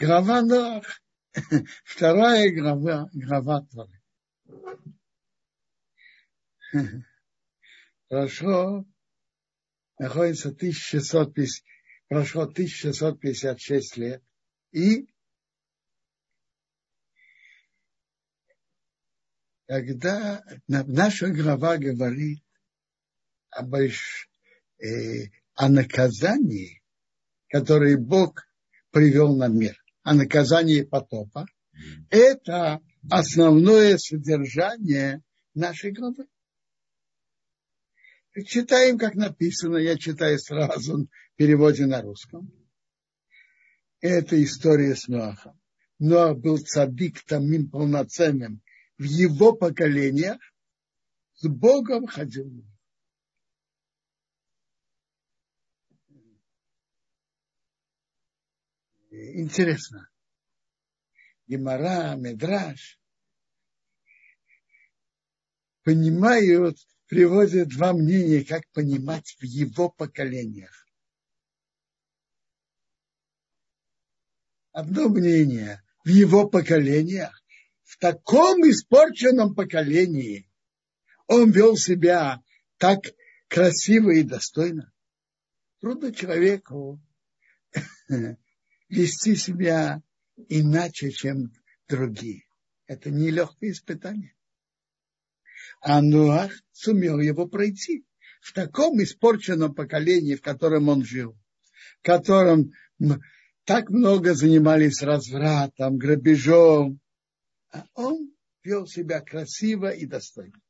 Глава Ноах. Вторая глава, глава Торы. Прошло, находится 1650, прошло 1656 лет. И когда наша глава говорит о, больш... э, о наказании, которое Бог привел на мир, о наказании потопа, это основное содержание нашей главы. Читаем, как написано, я читаю сразу в переводе на русском. Это история с Ноахом. Ноах был цадик тамим полноценным в его поколениях, с Богом ходил. Интересно. Гемора, Медраж понимают, приводят два мнения, как понимать в его поколениях. Одно мнение в его поколениях, в таком испорченном поколении он вел себя так красиво и достойно. Трудно человеку вести себя иначе, чем другие. Это нелегкое испытание. А Нуах сумел его пройти в таком испорченном поколении, в котором он жил, в котором так много занимались развратом, грабежом, а он вел себя красиво и достойно.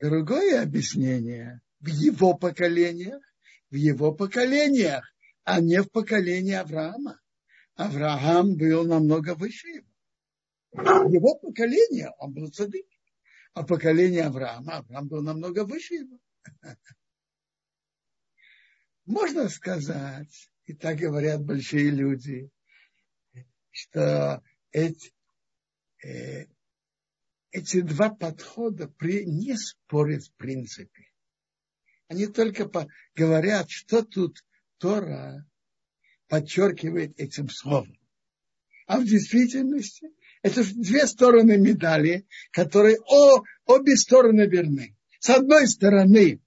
Другое объяснение в его поколениях, в его поколениях а не в поколении Авраама. Авраам был намного выше его. Его поколение он был цадык. А поколение Авраама, Авраам был намного выше его. Можно сказать, и так говорят большие люди, что эти, э, эти два подхода при, не спорят в принципе. Они только по, говорят, что тут Тора подчеркивает этим словом. А в действительности это две стороны медали, которые о, обе стороны верны. С одной стороны,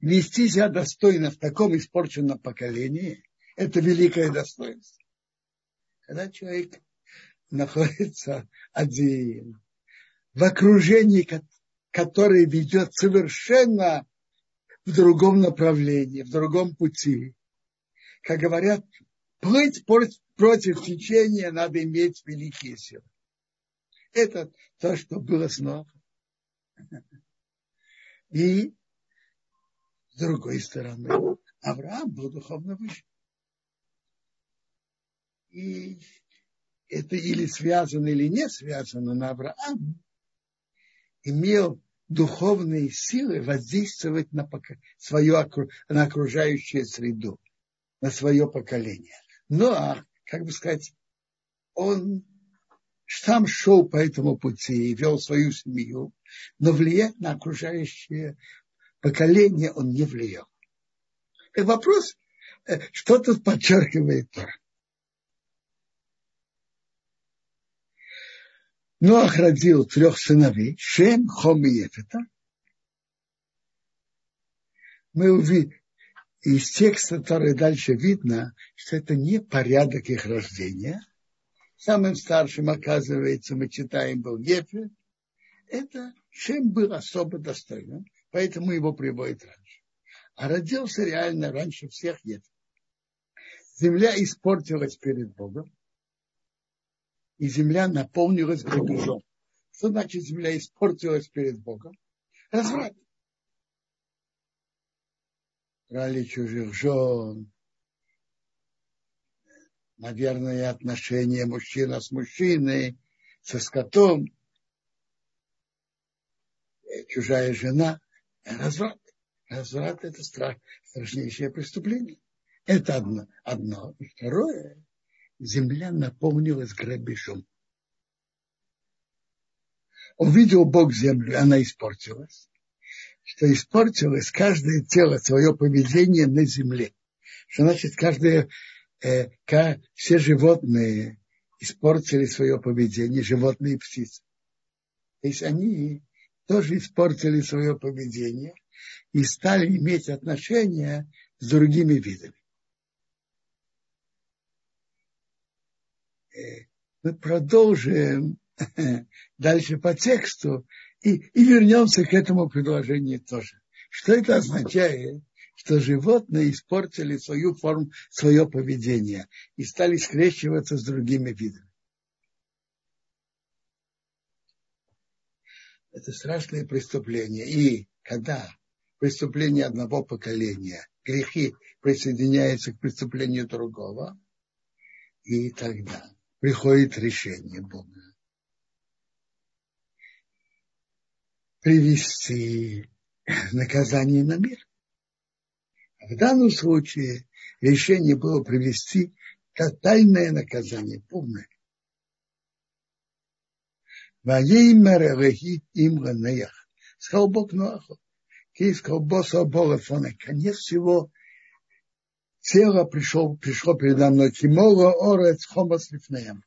вести себя достойно в таком испорченном поколении – это великое достоинство. Когда человек находится один, в окружении, которое ведет совершенно в другом направлении, в другом пути. Как говорят, плыть против течения надо иметь великие силы. Это то, что было снова. И с другой стороны, Авраам был духовно выше. И это или связано, или не связано, но Авраам имел духовные силы воздействовать на, свое, на окружающую среду, на свое поколение. Но, а, как бы сказать, он сам шел по этому пути и вел свою семью, но влиять на окружающее поколение он не влиял. И вопрос, э, что тут подчеркивает Тора? Ноах родил трех сыновей, Шем, Хом и Ефета. Мы увидим, из текста, который дальше видно, что это не порядок их рождения. Самым старшим, оказывается, мы читаем, был Ефет. Это Шем был особо достойным, поэтому его приводят раньше. А родился реально раньше всех Ефет. Земля испортилась перед Богом и земля наполнилась грабежом. Что значит земля испортилась перед Богом? Разврат. Брали чужих жен, наверное, отношения мужчина с мужчиной, со скотом, чужая жена, разврат. Разврат – это страх, страшнейшее преступление. Это одно. одно. И второе, земля наполнилась грабежом. Увидел Бог землю, она испортилась. Что испортилось каждое тело, свое поведение на земле. Что значит каждое э, как все животные испортили свое поведение, животные и птицы. То есть они тоже испортили свое поведение и стали иметь отношения с другими видами. Мы продолжим дальше по тексту и, и вернемся к этому предложению тоже. Что это означает? Что животные испортили свою форму, свое поведение и стали скрещиваться с другими видами. Это страшное преступление. И когда преступление одного поколения, грехи присоединяются к преступлению другого, и тогда приходит решение Бога. Привести наказание на мир. В данном случае решение было привести тотальное наказание, полное. Сказал Бог Ноаху. Кей сказал Боса Бога фона. Конец всего тело пришел, пришло передо мной. Кимора орец хомас лифнеем.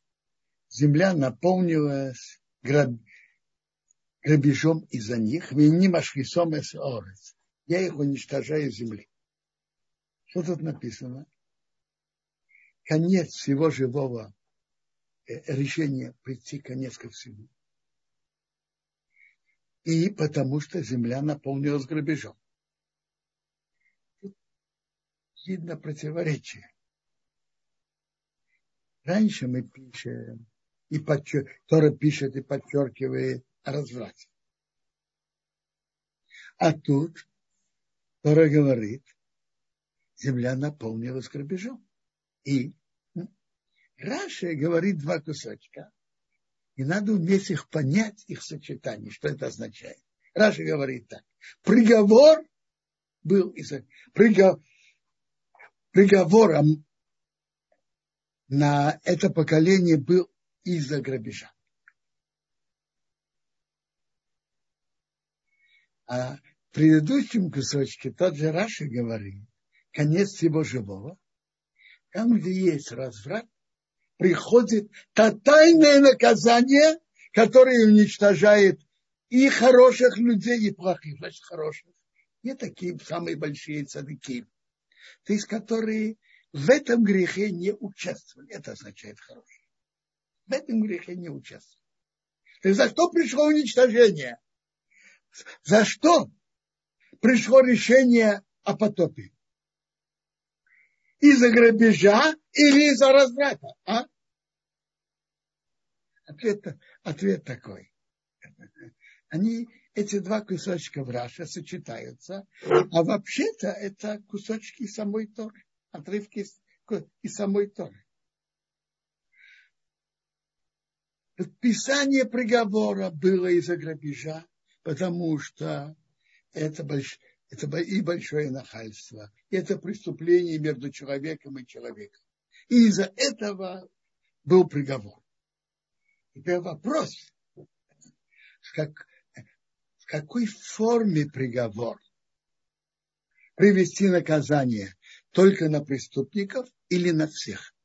Земля наполнилась граб, грабежом из-за них. Орец. Я их уничтожаю земли. Что тут написано? Конец всего живого решения прийти конец ко всему и потому что земля наполнилась грабежом. Видно противоречие. Раньше мы пишем, и подчер... Тора пишет и подчеркивает о разврате. А тут Тора говорит, земля наполнилась грабежом. И Раши говорит два кусочка. И надо уметь их понять, их сочетание, что это означает. Раши говорит так. Приговор был приговор, приговором на это поколение был из-за грабежа. А в предыдущем кусочке тот же Раши говорит, конец всего живого, там, где есть разврат, приходит тотальное наказание, которое уничтожает и хороших людей, и плохих, значит, хороших. Не такие самые большие цадыки, то есть которые в этом грехе не участвовали. Это означает хорошие. В этом грехе не участвовали. То есть за что пришло уничтожение? За что пришло решение о потопе? Из-за грабежа или из-за разврата? А? Ответ, ответ такой. Они, эти два кусочка в Раше сочетаются, а вообще-то это кусочки самой Торы, отрывки из самой Торы. Подписание приговора было из-за грабежа, потому что это, больш, это и большое нахальство, это преступление между человеком и человеком. И из-за этого был приговор. Теперь вопрос, как, какой форме приговор? Привести наказание только на преступников или на всех?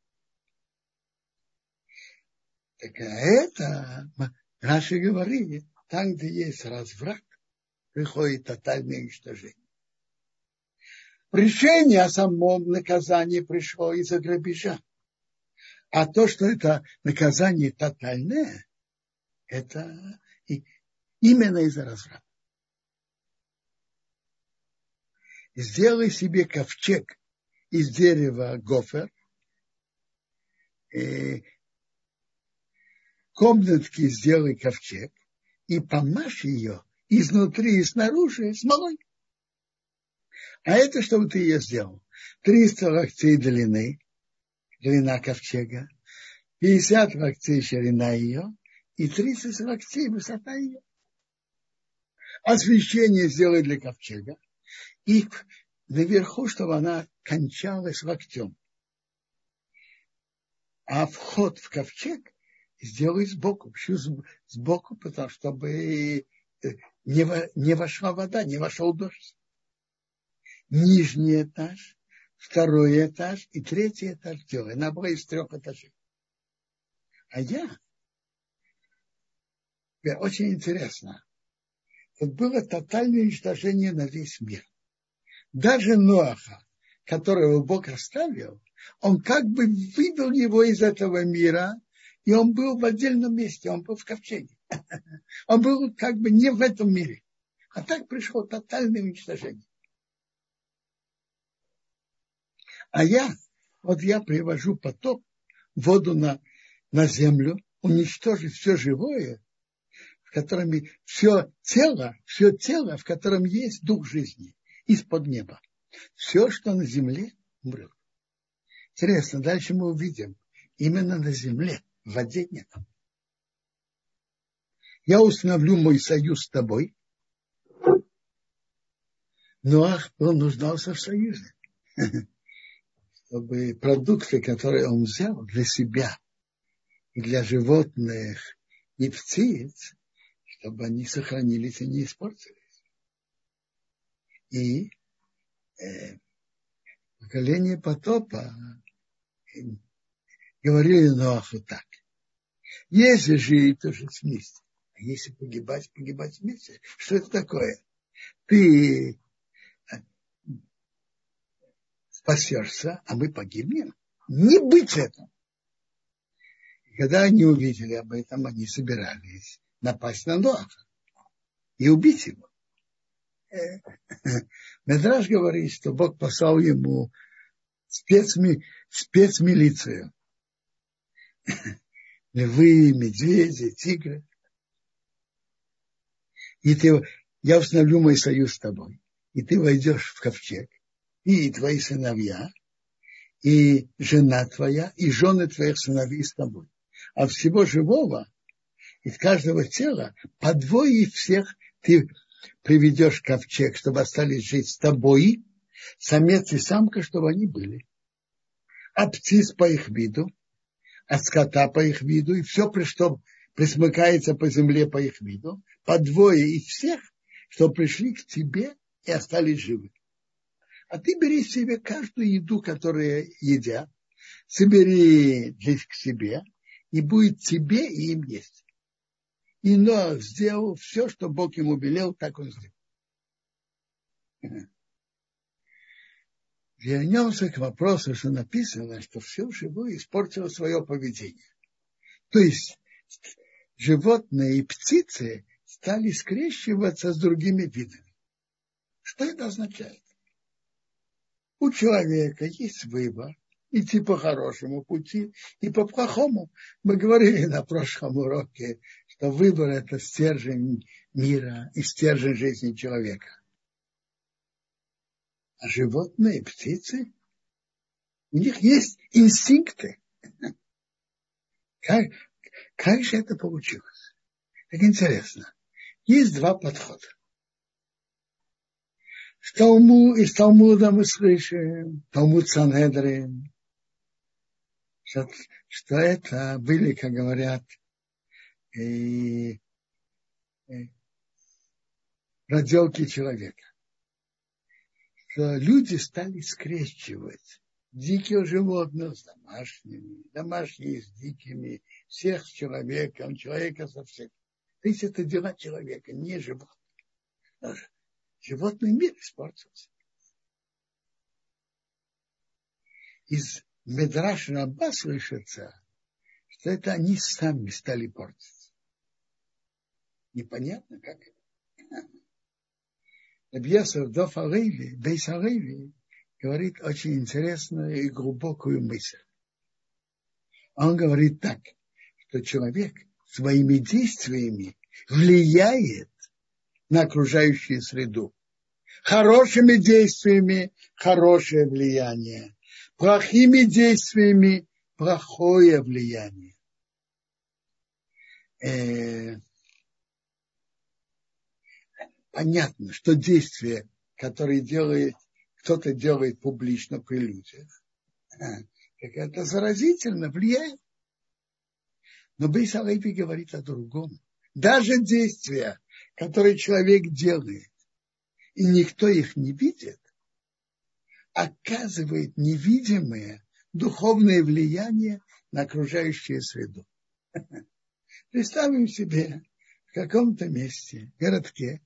Так а это Раши говорит, там, где есть разврат, приходит тотальное уничтожение. Решение о самом наказании пришло из-за грабежа. А то, что это наказание тотальное, это именно из-за разврата. Сделай себе ковчег из дерева гофер, комнатки сделай ковчег и помажь ее изнутри и снаружи смолой. А это чтобы ты ее сделал. 300 локтей длины, длина ковчега, 50 локтей ширина ее и 30 локтей высота ее. Освещение сделай для ковчега и наверху, чтобы она кончалась локтем. А вход в ковчег сделай сбоку. Почему сбоку? Потому что чтобы э, не, не вошла вода, не вошел дождь. Нижний этаж второй этаж и третий этаж делали. На обои из трех этажей. А я, очень интересно, тут было тотальное уничтожение на весь мир. Даже Ноаха, которого Бог оставил, он как бы вывел его из этого мира, и он был в отдельном месте, он был в ковчеге. Он был как бы не в этом мире. А так пришло тотальное уничтожение. А я, вот я привожу потоп, воду на, на землю, уничтожить все живое, в котором все тело, все тело, в котором есть дух жизни из-под неба. Все, что на земле, умрет. Интересно, дальше мы увидим, именно на земле, в воде нет. Я установлю мой союз с тобой. Ноах, он нуждался в союзе. Чтобы продукты, которые он взял для себя и для животных и птиц, чтобы они сохранились и не испортились. И э, поколение потопа говорили Ноаху так. Если жить, то жить вместе. А если погибать, погибать вместе. Что это такое? Ты э, спасешься, а мы погибнем. Не быть этим. И когда они увидели об этом, они собирались напасть на Ноаха и убить его. Э, Медраж говорит, что Бог послал ему спецми, спецмилицию. Львы, медведи, тигры. И ты, я установлю мой союз с тобой. И ты войдешь в ковчег. И твои сыновья, и жена твоя, и жены твоих сыновей с тобой. А всего живого, из каждого тела, по двое всех ты приведешь ковчег, чтобы остались жить с тобой, самец и самка, чтобы они были. А птиц по их виду, а скота по их виду, и все, что присмыкается по земле по их виду, по двое из всех, что пришли к тебе и остались живы. А ты бери себе каждую еду, которую едят, собери здесь к себе, и будет тебе и им есть. И Ноах сделал все, что Бог ему велел, так он сделал. Вернемся к вопросу, что написано, что все живое испортило свое поведение. То есть животные и птицы стали скрещиваться с другими видами. Что это означает? У человека есть выбор идти по хорошему пути и по плохому. Мы говорили на прошлом уроке, что выбор – это стержень мира и стержень жизни человека. А животные, птицы, у них есть инстинкты. Как, как же это получилось? Так интересно. Есть два подхода. В Талму, из Талмуда мы слышим, Талмуд Санедрин, что, что это были, как говорят, и, и проделки человека. Что люди стали скрещивать диких животных с домашними, домашние с дикими, всех с человеком, человека со всем. То есть это дела человека, не животных. Животный мир испортился. Из Медраш Раба слышится, что это они сами стали портиться. Непонятно, как это. Рабьесов Доф Арейли, Бейс Арейли, говорит очень интересную и глубокую мысль. Он говорит так, что человек своими действиями влияет на окружающую среду. Хорошими действиями хорошее влияние, плохими действиями плохое влияние. Понятно, что действие, которое делает, кто-то делает публично при людях, так это заразительно влияет. Но Бейс Алейпи говорит о другом. Даже действия, которые человек делает, и никто их не видит, оказывает невидимое духовное влияние на окружающую среду. Представим себе, в каком-то месте, городке,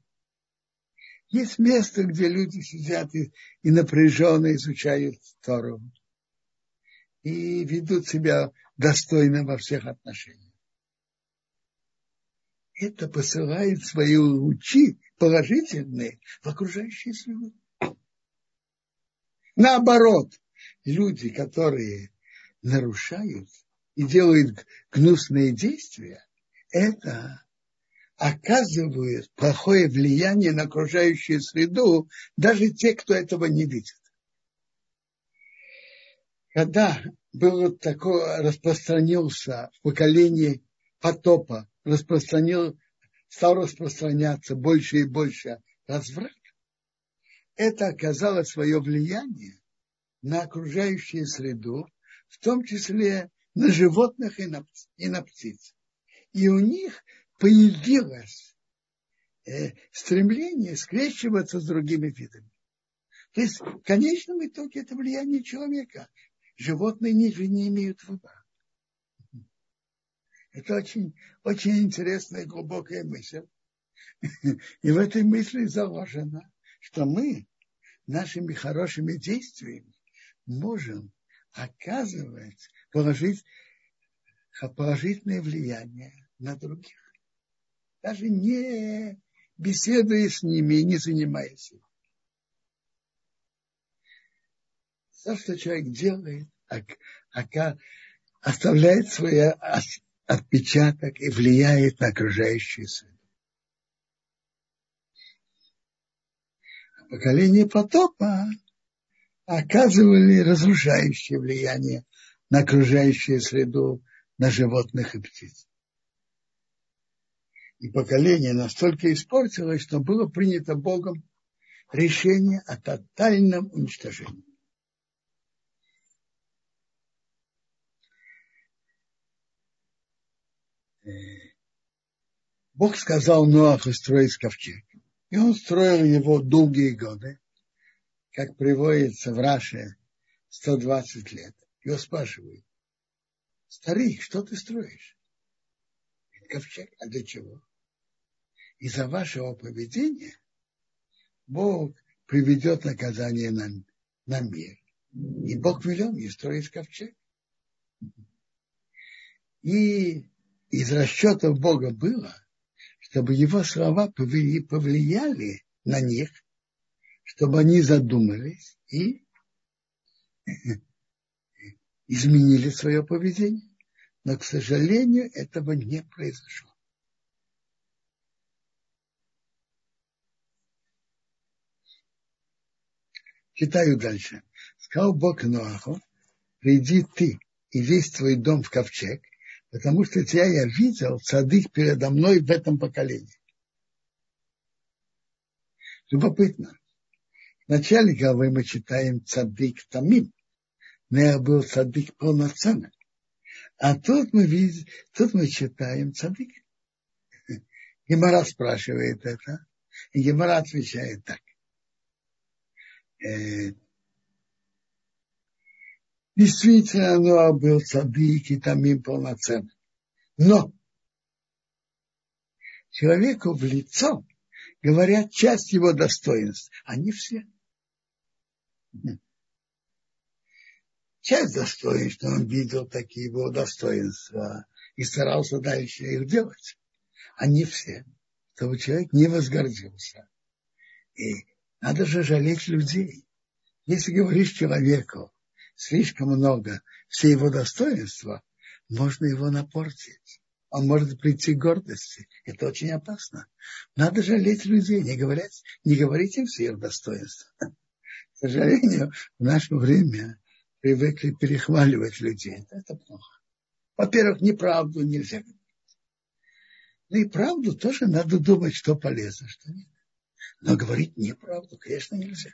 есть место, где люди сидят и, и напряженно изучают Тору и ведут себя достойно во всех отношениях. Это посылает свои лучи положительные в окружающую среду. Наоборот, люди, которые нарушают и делают гнусные действия, это оказывают плохое влияние на окружающую среду даже те, кто этого не видит. Когда было такое, распространился в поколении потопа, распространил, стал распространяться больше и больше разврат, это оказало свое влияние на окружающую среду, в том числе на животных и на, и на птиц. И у них появилось э, стремление скрещиваться с другими видами. То есть в конечном итоге это влияние человека. Животные не, не имеют выбора. Это очень, очень интересная и глубокая мысль. И в этой мысли заложено, что мы нашими хорошими действиями можем оказывать положить, положительное влияние на других даже не беседуя с ними не занимаясь им. То, что человек делает, оставляет свой отпечаток и влияет на окружающую среду. Поколение потопа оказывали разрушающее влияние на окружающую среду, на животных и птиц. И поколение настолько испортилось, что было принято Богом решение о тотальном уничтожении. Э, Бог сказал Ноаху строить ковчег. И он строил его долгие годы, как приводится в Раше 120 лет. Его спрашивают, старик, что ты строишь? Ковчег, а для чего? Из-за вашего поведения Бог приведет наказание на, на мир. И Бог велел мне строить ковчег. И из расчетов Бога было, чтобы его слова повлияли на них, чтобы они задумались и изменили свое поведение. Но, к сожалению, этого не произошло. Читаю дальше. Сказал Бог Ноаху, приди ты и весь твой дом в ковчег, потому что тебя я видел цадык передо мной в этом поколении. Любопытно. В начале главы мы читаем цадык Тамим. Я был цадык полноценный. А тут мы, видим, тут мы читаем цадык. Гемора спрашивает это. И Гемора отвечает так э, действительно Ноа был цадык и тамим полноценный. Но человеку в лицо говорят часть его достоинств, а не все. Часть достоинств, что он видел такие его достоинства и старался дальше их делать, а не все, чтобы человек не возгордился. И надо же жалеть людей. Если говоришь человеку слишком много все его достоинства, можно его напортить. Он может прийти к гордости. Это очень опасно. Надо жалеть людей, не, говорить, не говорить им все их достоинства. К сожалению, в наше время привыкли перехваливать людей. Это плохо. Во-первых, неправду нельзя говорить. Ну и правду тоже надо думать, что полезно, что нет. Но говорить неправду, конечно, нельзя.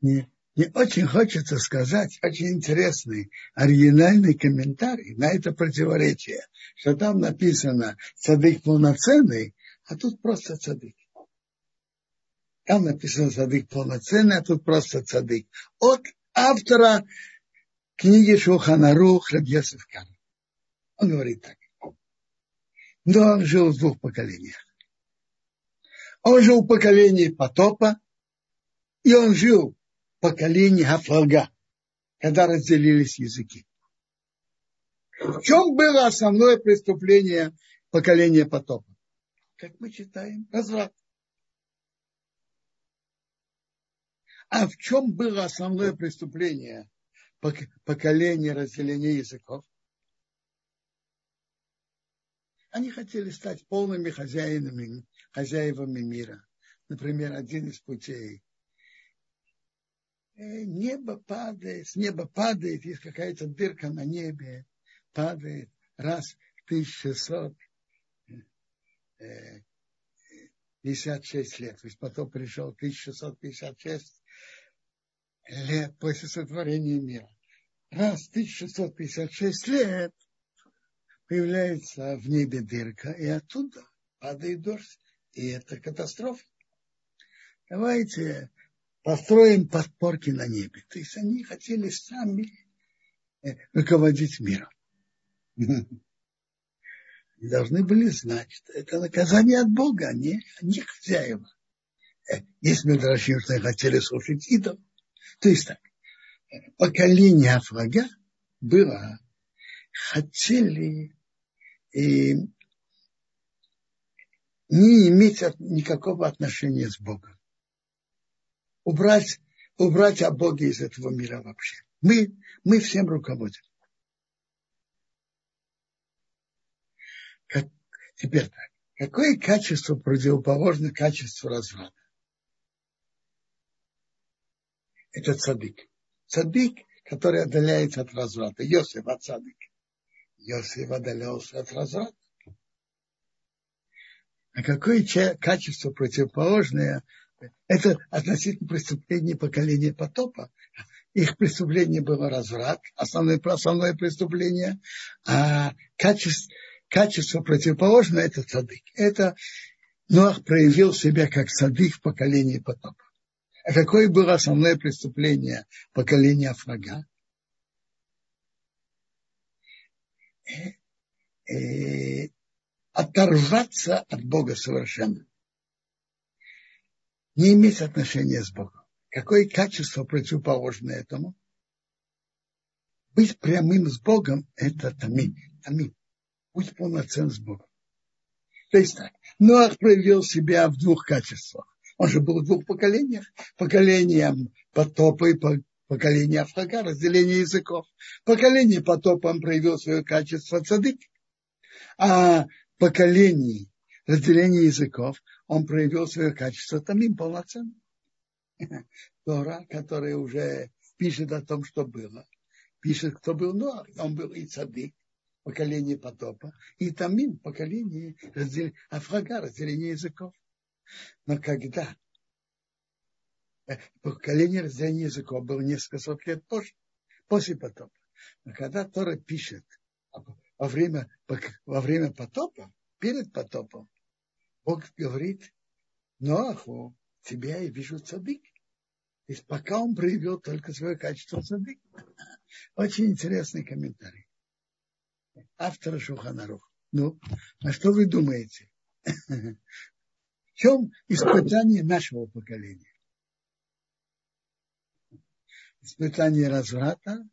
Мне, мне очень хочется сказать очень интересный оригинальный комментарий на это противоречие, что там написано «цадык полноценный», А тут просто цадык. Там написано цадык полноценный, а тут просто цадык. От автора книги Шуханару Храбьесов Кам. Он говорит так. Но он жил в двух поколениях. Он жил в поколении потопа, и он жил в поколении Хафлага, когда разделились языки. В чем было основное преступление поколения потопа? Как мы читаем, разврат. А в чем было основное преступление поколения разделения языков? Они хотели стать полными хозяинами, хозяевами мира. Например, один из путей. Э, небо падает, с неба падает, есть какая-то дырка на небе, падает раз в 1656 лет. То есть потом пришел 1656 лет после сотворения мира. Раз в 1656 лет появляется в небе дырка, и оттуда падает дождь. И это катастрофа. Давайте построим подпорки на небе. То есть они хотели сами э, руководить миром. И должны были знать, что это наказание от Бога, они, они хозяева. Э, есть Медрашим, что хотели слушать идол. То есть так, поколение Афрага было, хотели и не иметь никакого отношения с Богом. Убрать, убрать о Боге из этого мира вообще. Мы, мы всем руководим. Как, теперь так. Какое качество противоположно качеству разврата? Это цадык. Цадык, который отдаляется от разврата. Йосиф от цадык. Йосиф отдалялся от разврата. А какое качество противоположное? Это относительно преступления поколения потопа. Их преступление было разврат, основное, основное преступление, а качество, качество противоположное – это цадык. Это Ноах проявил себя как цадык в поколении потопа. А какое было основное преступление поколения Афрага? Э, оторваться от Бога совершенно. Не иметь отношения с Богом. Какое качество противоположно этому? Быть прямым с Богом – это тамим. тамим будь полноцен с Богом. То есть так, Ноах проявил себя в двух качествах. Он же был в двух поколениях. Поколением потопа и поколение Афрага, разделение языков. Поколение потопа он проявил свое качество цадык. А поколений разделения языков он проявил свое качество тамим полноценно. Тора, которая уже пишет о том, что было. Пишет, кто был Ноах. Он был и цадык, поколение потопа, и Тамим, поколение раздел... Афрага, разделение языков. Но когда поколение разделения языков было несколько сот лет позже, после потопа, но когда Тора пишет во время, во время потопа, перед потопом, Бог говорит, Ноаху, тебя я вижу цадык. То есть пока он проявил только свое качество цадык. Очень интересный комментарий автора Шуханарух. Ну, а что вы думаете? В чем испытание нашего поколения? Испытание разврата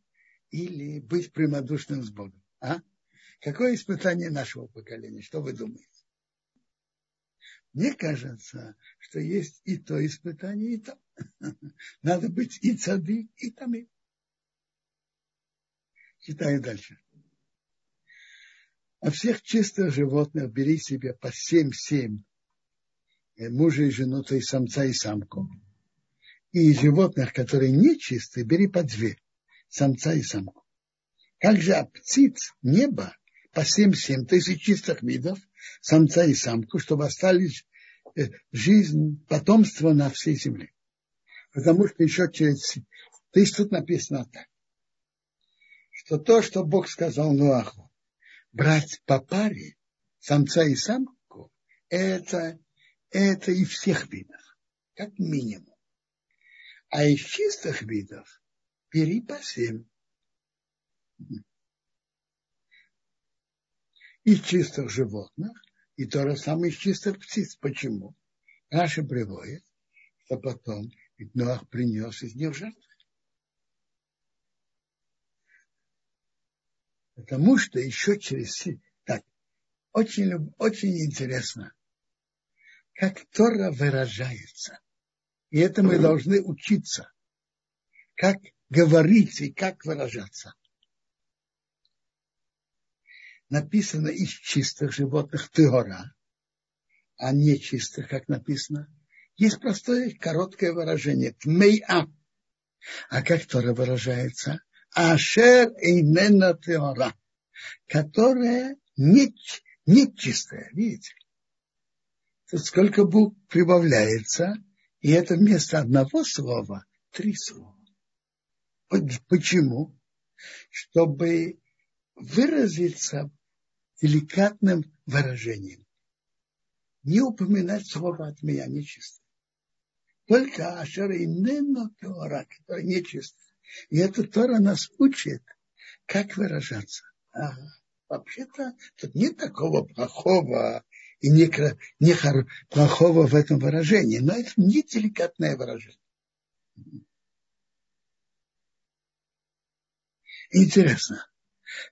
или быть прямодушным с Богом? А? Какое испытание нашего поколения? Что вы думаете? Мне кажется, что есть и то испытание, и то. Надо быть и цады, и тами. Читаю дальше. А всех чистых животных бери себе по семь-семь э, мужа и жену, то есть самца и самку. И животных, которые не чистые, бери по две, самца и самку. Как же от птиц неба по семь-семь, то есть чистых видов, самца и самку, чтобы остались э, жизнь, потомство на всей земле. Потому что еще через... То есть тут написано так, что то, что Бог сказал Нуаху, брать по паре самца и самку, это, это и всех видов, как минимум. А из чистых видов бери по семь. Из чистых животных и то же самое из чистых птиц. Почему? Раша приводит, что потом ведь Ноах принес из них жертвы. Потому что еще через... Так, очень, очень интересно, как Тора выражается. И это мы должны учиться. Как говорить и как выражаться. Написано из чистых животных Тыгора, а не чистых, как написано. Есть простое короткое выражение тмейа. А как Тора выражается? Ашер Эйнена Теора, которая не, не чистая, видите? Тут сколько букв прибавляется, и это вместо одного слова три слова. Почему? Чтобы выразиться деликатным выражением. Не упоминать слово от меня нечисто. Только Ашер и Тора, которая нечистая. И эта Тора нас учит, как выражаться. А, вообще-то тут нет такого плохого и не, не плохого в этом выражении, но это не деликатное выражение. Интересно.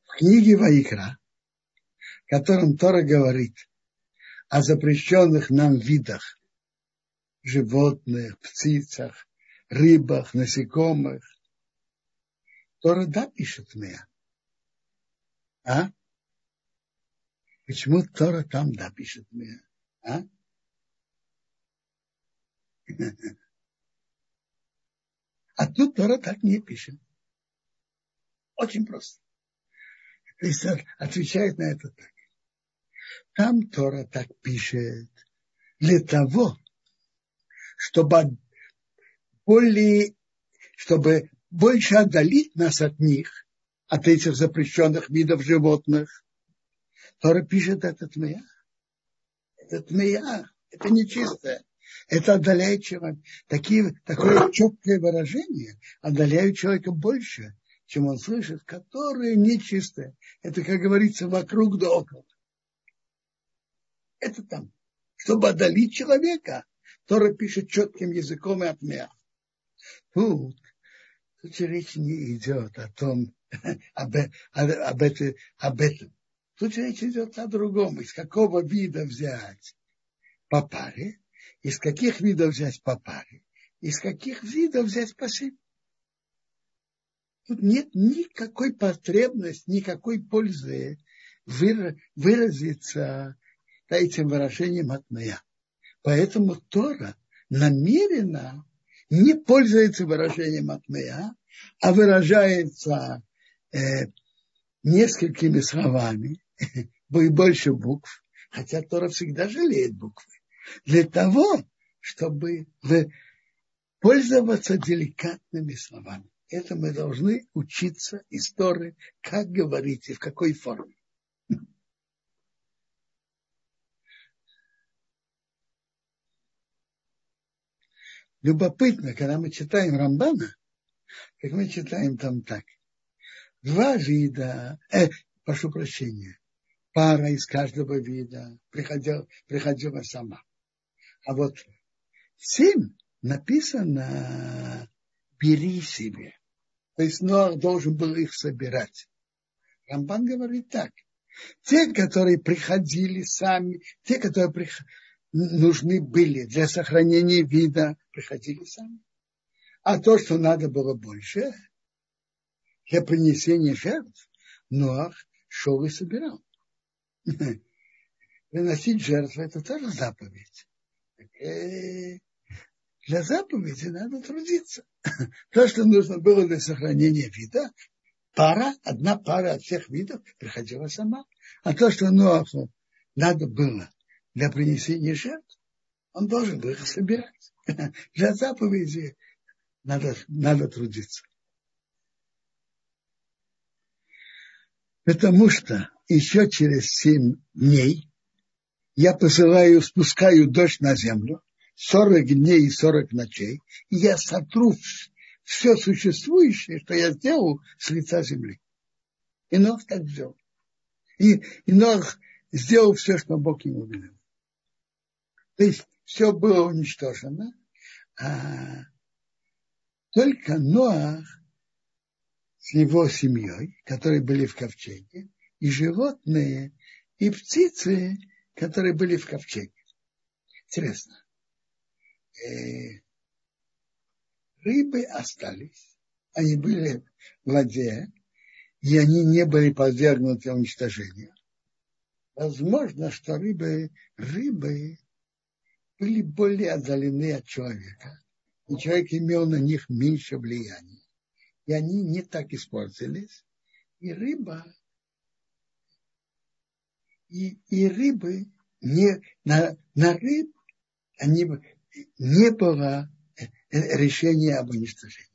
В книге Ваикра, в котором Тора говорит о запрещенных нам видах животных, птицах, рыбах, насекомых, Тора да пишет мне. А? Почему Тора там да пишет мне? А? А тут Тора так не пишет. Очень просто. То есть отвечает на это так. Там Тора так пишет для того, чтобы более, чтобы больше отдалить нас от них, от этих запрещенных видов животных. Тора пишет это тмея. Это тмея, это нечистое. Это отдаляет человека. Такие, такое четкое выражение отдаляет человека больше, чем он слышит, которые нечистые. Это, как говорится, вокруг да около. Это там. Чтобы отдалить человека, Тора пишет четким языком и отмя. Тут Тут речь не идет о том, об, об, это, об этом. Тут речь идет о другом. Из какого вида взять по паре, из каких видов взять по паре, из каких видов взять по семь. Тут нет никакой потребности, никакой пользы выразиться этим выражением от моя. Поэтому Тора намеренно не пользуется выражением атмея, а выражается э, несколькими словами больше букв, хотя Тора всегда жалеет буквы, для того, чтобы пользоваться деликатными словами. Это мы должны учиться истории, как говорить и в какой форме. любопытно, когда мы читаем Рамбана, как мы читаем там так. Два вида, э, прошу прощения, пара из каждого вида приходила, приходила сама. А вот семь написано бери себе. То есть Ноах должен был их собирать. Рамбан говорит так. Те, которые приходили сами, те, которые приходили, нужны были для сохранения вида, приходили сами. А то, что надо было больше, для принесения жертв, Ноах шел и собирал. Выносить жертву – это тоже заповедь. Э, для заповеди надо трудиться. То, что нужно было для сохранения вида, пара, одна пара от всех видов приходила сама. А то, что Ноаху надо было для принесения жертв, он должен был их собирать. Для заповеди надо, надо трудиться. Потому что еще через семь дней я посылаю, спускаю дождь на землю, 40 дней и 40 ночей, и я сотру все существующее, что я сделал с лица земли. И Нох так сделал. И, и Нох сделал все, что Бог ему велел. То есть все было уничтожено, а только Ноах с его семьей, которые были в ковчеге, и животные, и птицы, которые были в ковчеге. Интересно. Э, рыбы остались, они были в воде, и они не были подвергнуты уничтожению. Возможно, что рыбы, рыбы были более отдалены от человека, и человек имел на них меньше влияния. И они не так испортились. И рыба, и, и рыбы, не, на, на рыб они, не было решения об уничтожении.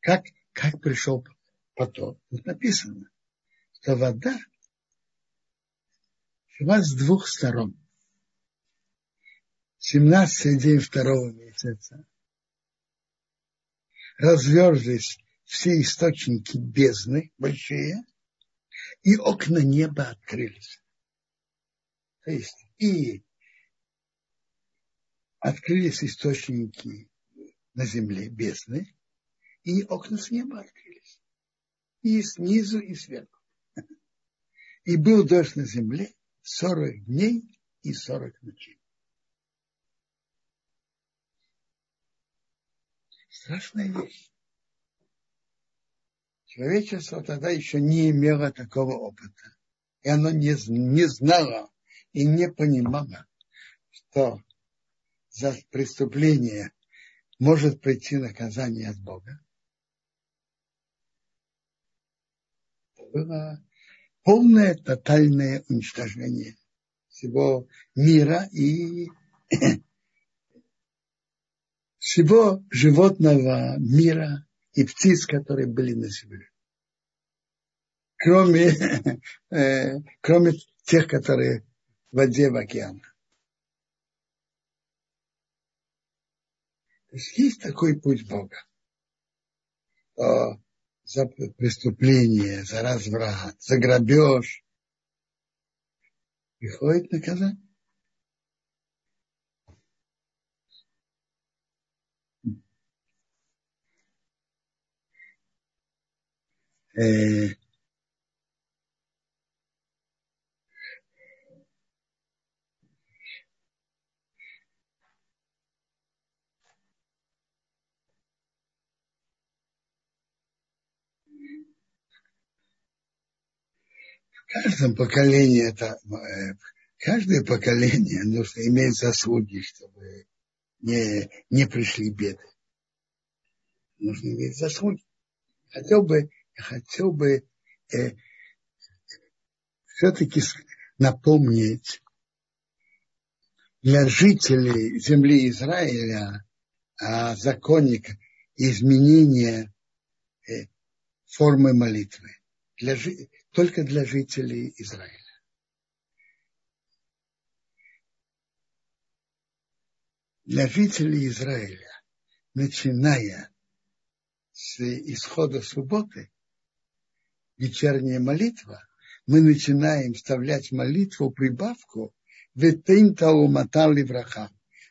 Как, как пришел потоп? Тут написано, что вода шла с двух сторон. 17 день второго месяца разверзлись все источники бездны большие, и окна неба открылись. То есть и открылись источники на земле бездны, и окна с неба открылись. И снизу, и сверху. И был дождь на земле 40 дней и 40 ночей. Страшная вещь. Человечество тогда еще не имело такого опыта. И оно не, не знало и не понимало, что за преступление может прийти наказание от Бога. было полное, тотальное уничтожение всего мира и всего животного мира и птиц, которые были на земле. Кроме, э, кроме тех, которые в воде в океане. То есть есть такой путь Бога за преступление, за разврат, за грабеж, приходит наказание. Э, каждом поколении это э, каждое поколение нужно иметь заслуги, чтобы не, не пришли беды. Нужно иметь заслуги. Хотел бы, хотел бы э, все-таки напомнить для жителей земли Израиля о законе изменения э, формы молитвы. Для, только для жителей Израиля. Для жителей Израиля, начиная с исхода субботы, вечерняя молитва, мы начинаем вставлять молитву, прибавку «Ветинтау матали враха».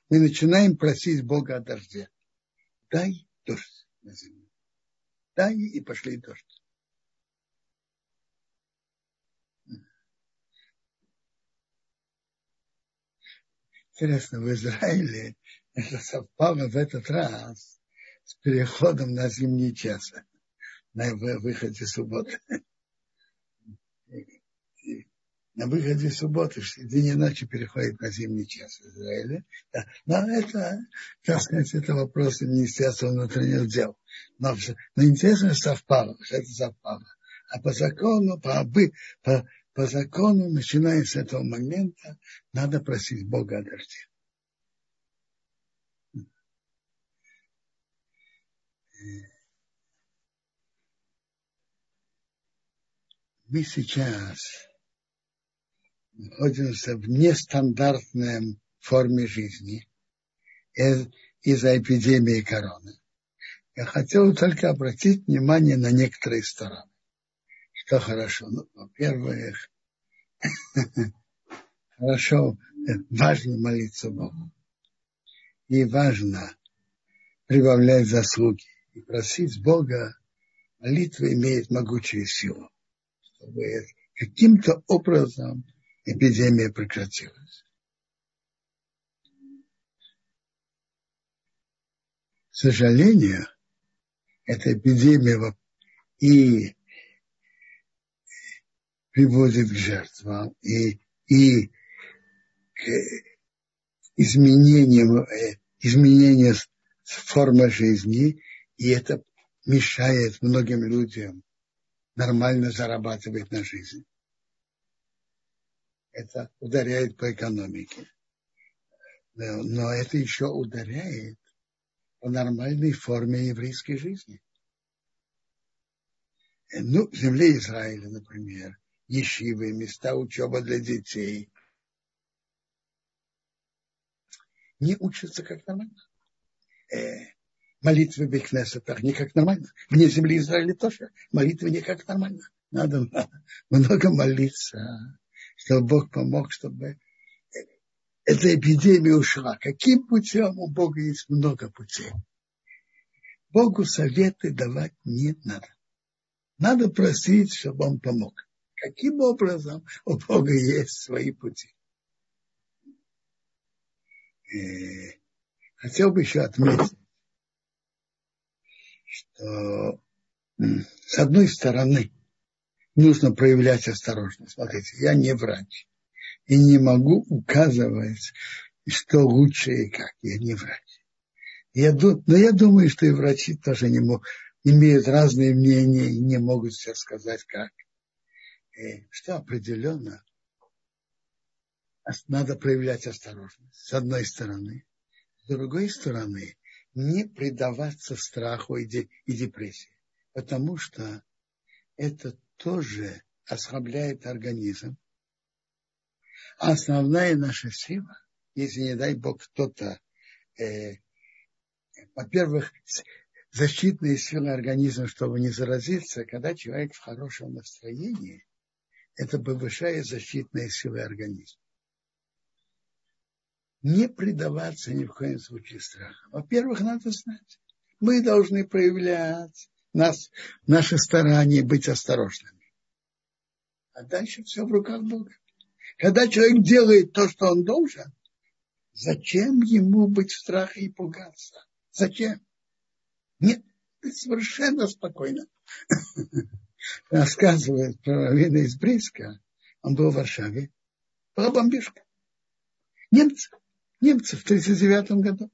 Мы начинаем просить Бога о дожде. Дай дождь на землю. Дай и пошли дождь. Интересно, в Израиле это совпало в этот раз с переходом на зимний час, на выходе субботы. На выходе субботы день и ночи переходит на зимний час в Израиле. Но это, так сказать, это вопросы Министерства внутренних дел. Но, но интересно, совпало, что это совпало. А по закону, по, обы, по, по закону, начиная с этого момента, надо просить Бога о дожде. Мы сейчас находимся в нестандартной форме жизни из-за эпидемии короны. Я хотел только обратить внимание на некоторые стороны. Что хорошо? Ну, во-первых, хорошо, важно молиться Богу. И важно прибавлять заслуги и просить Бога. Молитва имеет могучую силу, чтобы каким-то образом эпидемия прекратилась. К сожалению, эта эпидемия и приводит к жертвам, и, и к изменениям, э, изменения формы жизни, и это мешает многим людям нормально зарабатывать на жизнь это ударяет по экономике. Но это еще ударяет по нормальной форме еврейской жизни. Ну, в земле Израиля, например, ешивы, места учебы для детей, не учатся как нормально. Молитвы Бекнесетах не как нормально. Вне земли Израиля тоже молитвы не как нормально. Надо много молиться чтобы Бог помог, чтобы эта эпидемия ушла. Каким путем? У Бога есть много путей. Богу советы давать не надо. Надо просить, чтобы он помог. Каким образом? У Бога есть свои пути. И хотел бы еще отметить, что с одной стороны, нужно проявлять осторожность. Смотрите, я не врач и не могу указывать, что лучше и как. Я не врач. Я, но я думаю, что и врачи тоже не могут, имеют разные мнения и не могут все сказать как. И что определенно надо проявлять осторожность. С одной стороны. С другой стороны, не предаваться страху и депрессии. Потому что это тоже ослабляет организм. А основная наша сила, если не дай Бог кто-то, э, во-первых, защитные силы организма, чтобы не заразиться, когда человек в хорошем настроении, это повышает защитные силы организма. Не предаваться ни в коем случае страху. Во-первых, надо знать, мы должны проявлять нас, наше старание быть осторожными. А дальше все в руках Бога. Когда человек делает то, что он должен, зачем ему быть в страхе и пугаться? Зачем? Нет, ты совершенно спокойно. Рассказывает про Равина из Бриска. Он был в Варшаве. Была бомбежка. Немцы. Немцы в 1939 году.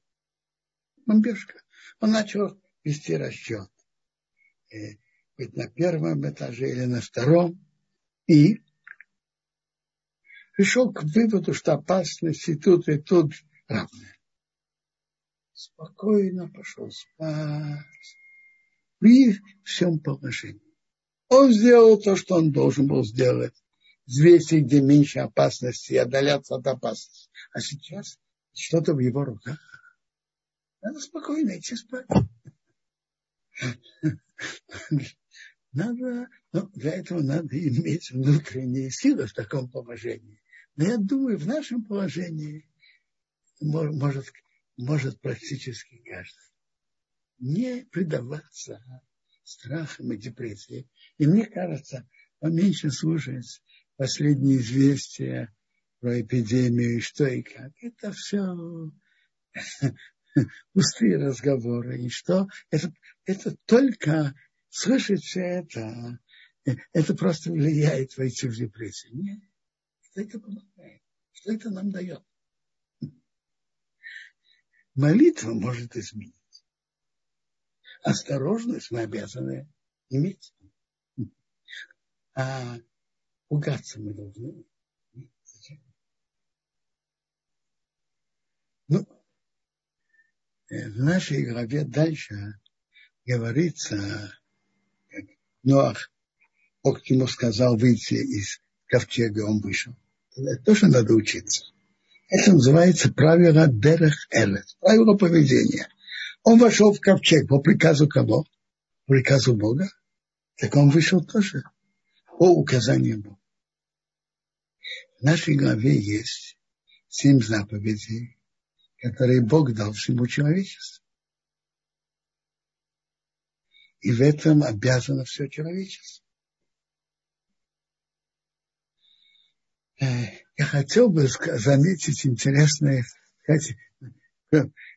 Бомбежка. Он начал вести расчет быть на первом этаже или на втором, и пришел к выводу, что опасность и тут, и тут равная. Спокойно пошел спать при всем положении. Он сделал то, что он должен был сделать. Взвесить, где меньше опасности, и отдаляться от опасности. А сейчас что-то в его руках. Надо спокойно идти спать. Надо, ну, для этого надо иметь внутренние силы в таком положении. Но я думаю, в нашем положении может, может практически каждый. Не предаваться страхам и депрессии. И мне кажется, поменьше слушать последние известия про эпидемию и что и как. Это все пустые разговоры. И что? Это, это только слышать все это, это просто влияет войти в депрессию. Нет. Что это помогает? Что это нам дает? Молитва может изменить. Осторожность мы обязаны иметь. А пугаться мы должны. Ну, Э, в нашей главе дальше говорится, как Ноах Бог ему сказал выйти из ковчега, он вышел. Это тоже надо учиться. Это называется правило Дерех Эрес, правило поведения. Он вошел в ковчег по приказу кого? По приказу Бога. Так он вышел тоже по указанию Бога. В нашей главе есть семь заповедей, которые Бог дал всему человечеству. И в этом обязано все человечество. Я хотел бы заметить интересные, сказать,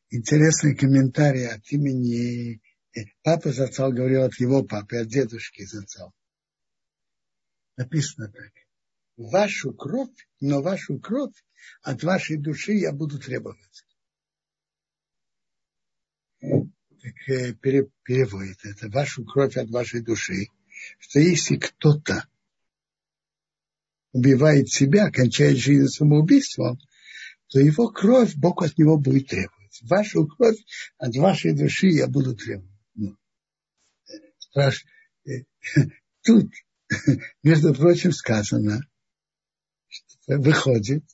интересный комментарий от имени э, папы Зацал говорил от его папы, от дедушки Зацал. Написано так. Вашу кровь, но вашу кровь от вашей души я буду требовать. Так э, переводит это. Вашу кровь от вашей души. Что если кто-то убивает себя, кончает жизнь самоубийством, то его кровь Бог от него будет требовать. Вашу кровь от вашей души я буду требовать. Ну. Э, тут, между прочим, сказано, что выходит,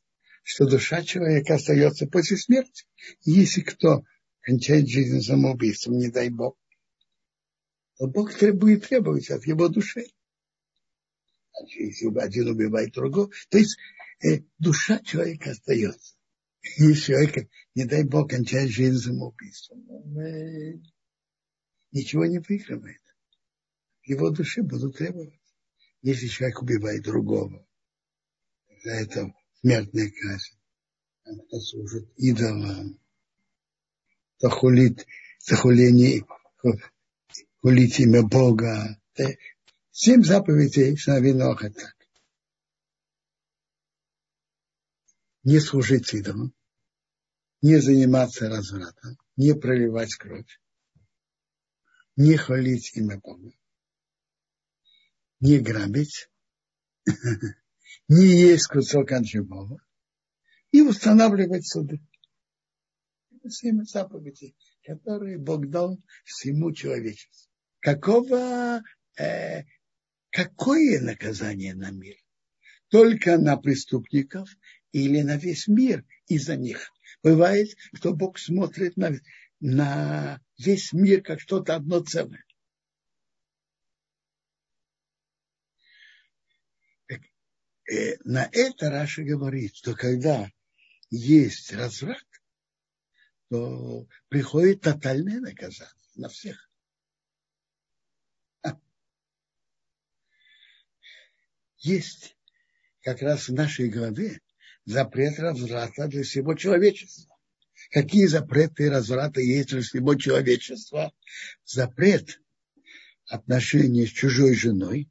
что душа человека остается после смерти. Если кто кончает жизнь самоубийством, не дай Бог, то Бог будет требовать от его души если один убивает другого, то есть э, душа человека остается. И человек, не дай Бог, кончает жизнь самоубийством, он э, ничего не выигрывает. Его души будут требовать. Если человек убивает другого, за это смертная казнь. Кто служит идолам, то хулит, то хуление, хулить имя Бога, Семь заповедей сыновей Ноха так. Не служить идолам, не заниматься развратом, не проливать кровь, не хвалить имя Бога, не грабить, не есть кусок от и устанавливать суды. Семь заповедей, которые Бог дал всему человечеству. Какого э, Какое наказание на мир? Только на преступников или на весь мир из-за них? Бывает, что Бог смотрит на, на весь мир как что-то одно целое. Э, на это Раша говорит, что когда есть разврат, то приходит тотальное наказание на всех. есть как раз в нашей главе запрет разврата для всего человечества. Какие запреты разврата есть для всего человечества? Запрет отношения с чужой женой,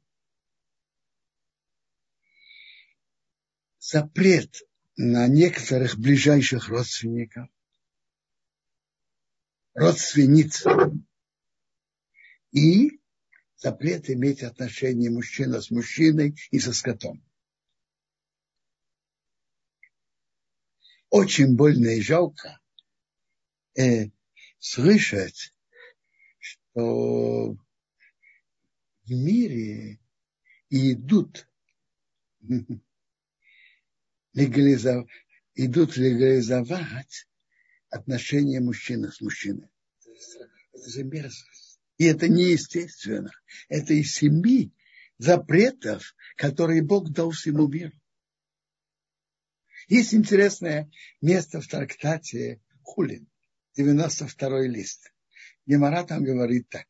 запрет на некоторых ближайших родственников, родственниц и запрет иметь отношения мужчина с мужчиной и со скотом. Очень больно и жалко э, слышать, что в мире идут легализов... идут легализовать отношения мужчины с мужчиной. Это же мерзость. И это неестественно. Это из семи запретов, которые Бог дал всему миру. Есть интересное место в трактате Хулин, 92 лист. Гемора там говорит так,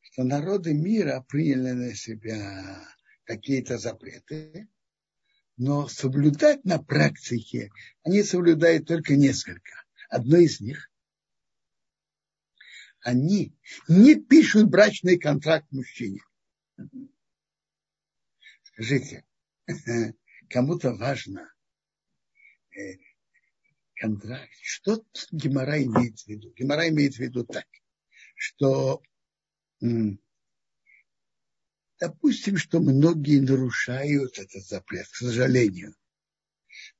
что народы мира приняли на себя какие-то запреты, но соблюдать на практике они соблюдают только несколько. Одно из них они не пишут брачный контракт мужчине. Скажите, кому-то важно э, контракт. Что Гемора имеет в виду? Гемора имеет в виду так, что допустим, что многие нарушают этот запрет, к сожалению.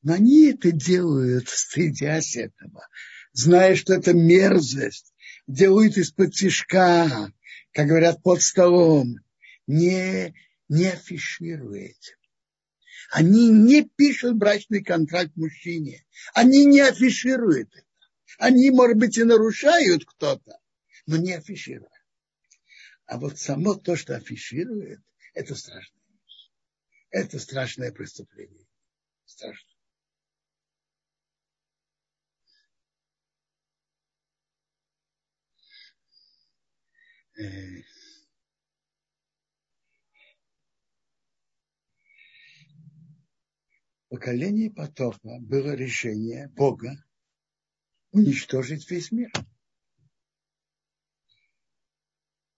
Но они это делают, стыдясь этого, зная, что это мерзость, делают из-под тишка, как говорят, под столом, не, не афишируют. Они не пишут брачный контракт мужчине. Они не афишируют это. Они, может быть, и нарушают кто-то, но не афишируют. А вот само то, что афиширует, это страшная. Это страшное преступление. Страшно. Поколении потопа было решение Бога уничтожить весь мир.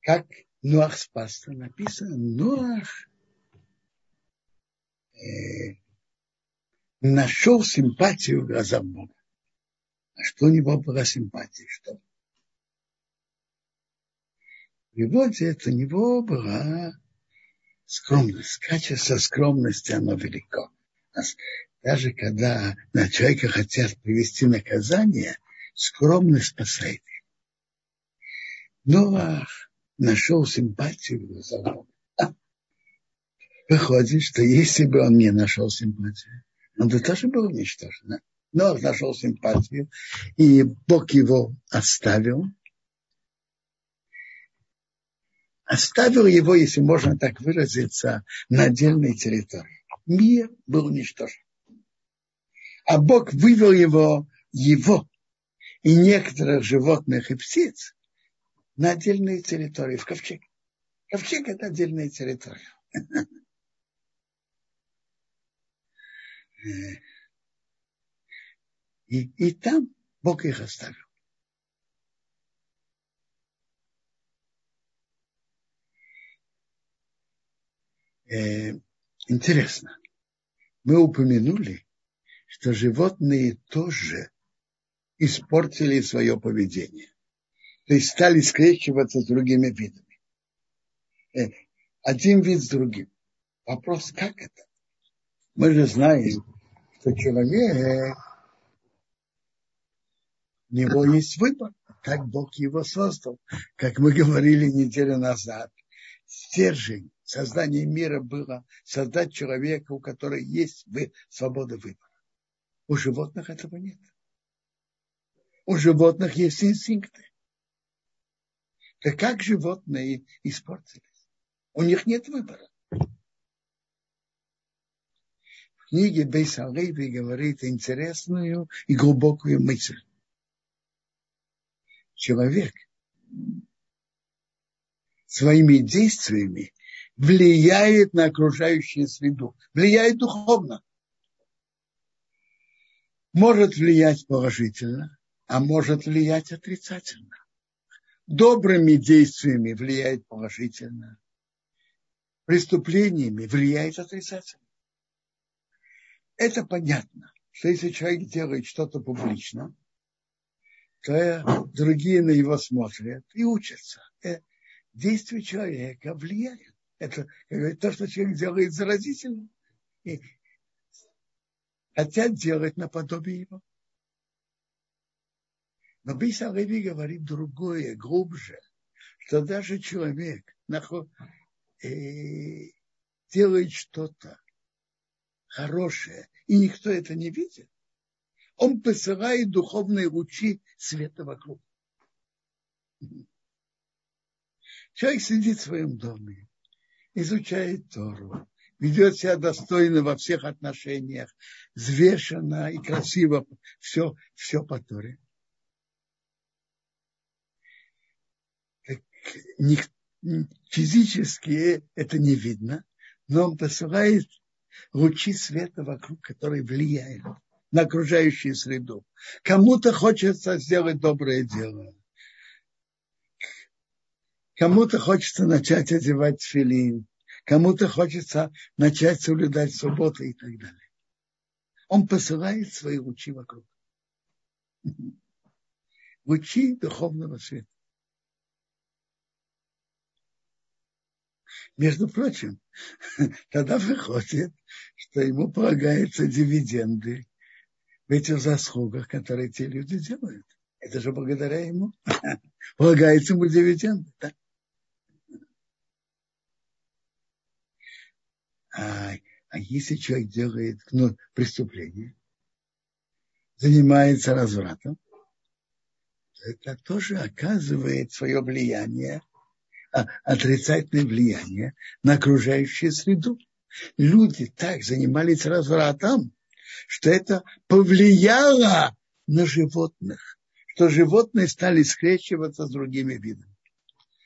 Как Нуах спасся, написано, Нуах э, нашел симпатию в глазах Бога. А что у него была симпатия? Что? Это у него была скромность. Качество скромности, оно велико. Даже когда на человека хотят привести наказание, скромность спасает их. Ноах нашел симпатию в Бога. Выходит, что если бы он не нашел симпатию, он бы тоже был уничтожен. Но он нашел симпатию, и Бог его оставил. Оставил его, если можно так выразиться, на отдельной территории. Мир был уничтожен. А Бог вывел его, его и некоторых животных и птиц на отдельные территории, в ковчег. Ковчег – это отдельная территория. И, и там Бог их оставил. Э, интересно, мы упомянули, что животные тоже испортили свое поведение. То есть стали скрещиваться с другими видами. Э, один вид с другим. Вопрос, как это? Мы же знаем, что человек, у него есть выбор, как Бог его создал. Как мы говорили неделю назад, стержень создания мира было создать человека, у которого есть свобода выбора. У животных этого нет. У животных есть инстинкты. Так как животные испортились? У них нет выбора. В книге Бейсалейви говорит интересную и глубокую мысль. Человек своими действиями влияет на окружающую среду, влияет духовно. Может влиять положительно, а может влиять отрицательно добрыми действиями влияет положительно, преступлениями влияет отрицательно. Это понятно, что если человек делает что-то публично, то другие на него смотрят и учатся. Э, действия человека влияют. Это то, что человек делает заразительно. И хотят делать наподобие его. Но Биса Леви говорит другое, глубже, что даже человек э, делает что-то хорошее, и никто это не видит, он посылает духовные лучи света вокруг. Человек сидит в своем доме, изучает Тору, ведет себя достойно во всех отношениях, взвешенно и красиво, все, все по Торе. физически это не видно, но он посылает лучи света вокруг, которые влияют на окружающую среду. Кому-то хочется сделать доброе дело. Кому-то хочется начать одевать филин. Кому-то хочется начать соблюдать субботу и так далее. Он посылает свои лучи вокруг. Лучи духовного света. Между прочим, тогда выходит, что ему полагаются дивиденды в этих заслугах, которые те люди делают. Это же благодаря ему. Полагается ему дивиденды. Да? А, а если человек делает ну, преступление, занимается развратом, это тоже оказывает свое влияние, а, отрицательное влияние на окружающую среду. Люди так занимались развратом, что это повлияло на животных, что животные стали скрещиваться с другими видами.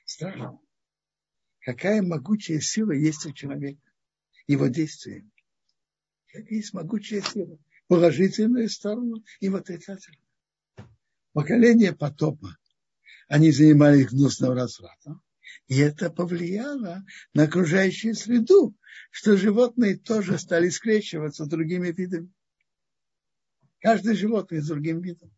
Страшно. Какая могучая сила есть у человека, его действия. Есть могучая сила, положительную сторону и отрицательную. Поколение потопа, они занимались гнусным развратом, и это повлияло на окружающую среду, что животные тоже стали скрещиваться с другими видами. Каждое животное с другим видом.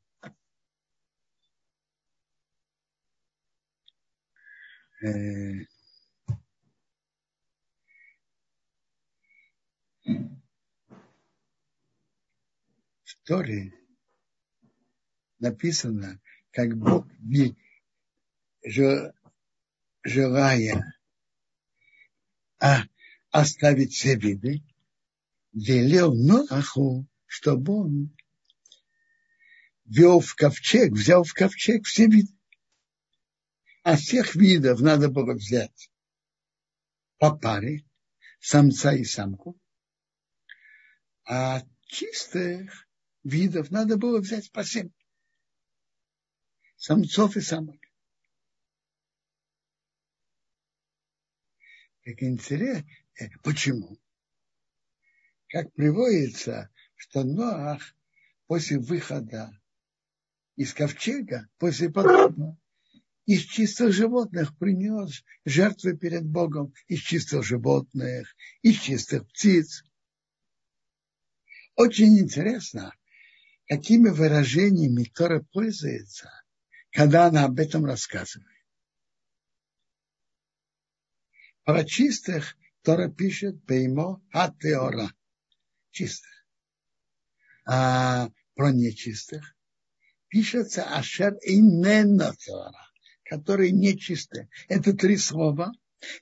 В Торе написано, как Бог, желая а, оставить все виды, велел Ноаху, чтобы он вел в ковчег, взял в ковчег все виды. А всех видов надо было взять по паре, самца и самку. А чистых видов надо было взять по семь. Самцов и самок. Как интересно, э, почему? Как приводится, что Ноах после выхода из ковчега, после потопа, из чистых животных принес жертвы перед Богом, из чистых животных, из чистых птиц. Очень интересно, какими выражениями Тора пользуется, когда она об этом рассказывает. Про чистых Тора пишет Беймо Атеора. Чистых. А про нечистых пишется Ашер Инена Тора которые нечистые. Это три слова.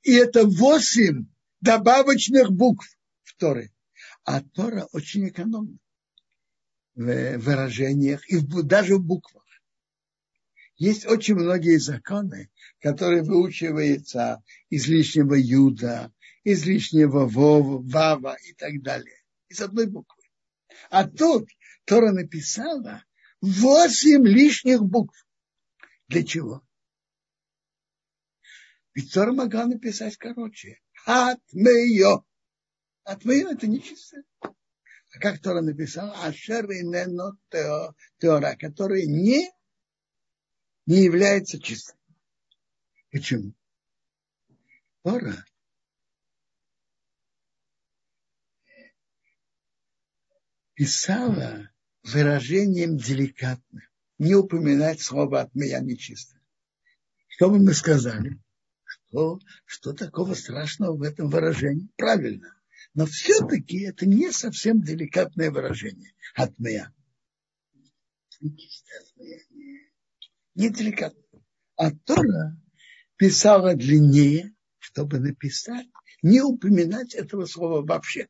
И это восемь добавочных букв в Торе. А Тора очень экономна в выражениях и даже в буквах. Есть очень многие законы, которые выучиваются из лишнего юда, из лишнего вова, вава и так далее. Из одной буквы. А тут Тора написала восемь лишних букв. Для чего? Ведь Тора могла написать короче. Атмео. Атмео это нечисто. А как Тора написал? Ашер инено Тора, который не, не является чистым. Почему? Тора писала выражением деликатным. Не упоминать слово от меня нечисто. Что бы мы сказали? что, что такого страшного в этом выражении? Правильно. Но все-таки это не совсем деликатное выражение. От меня. Не деликатно. А Тора писала длиннее, чтобы написать, не упоминать этого слова вообще.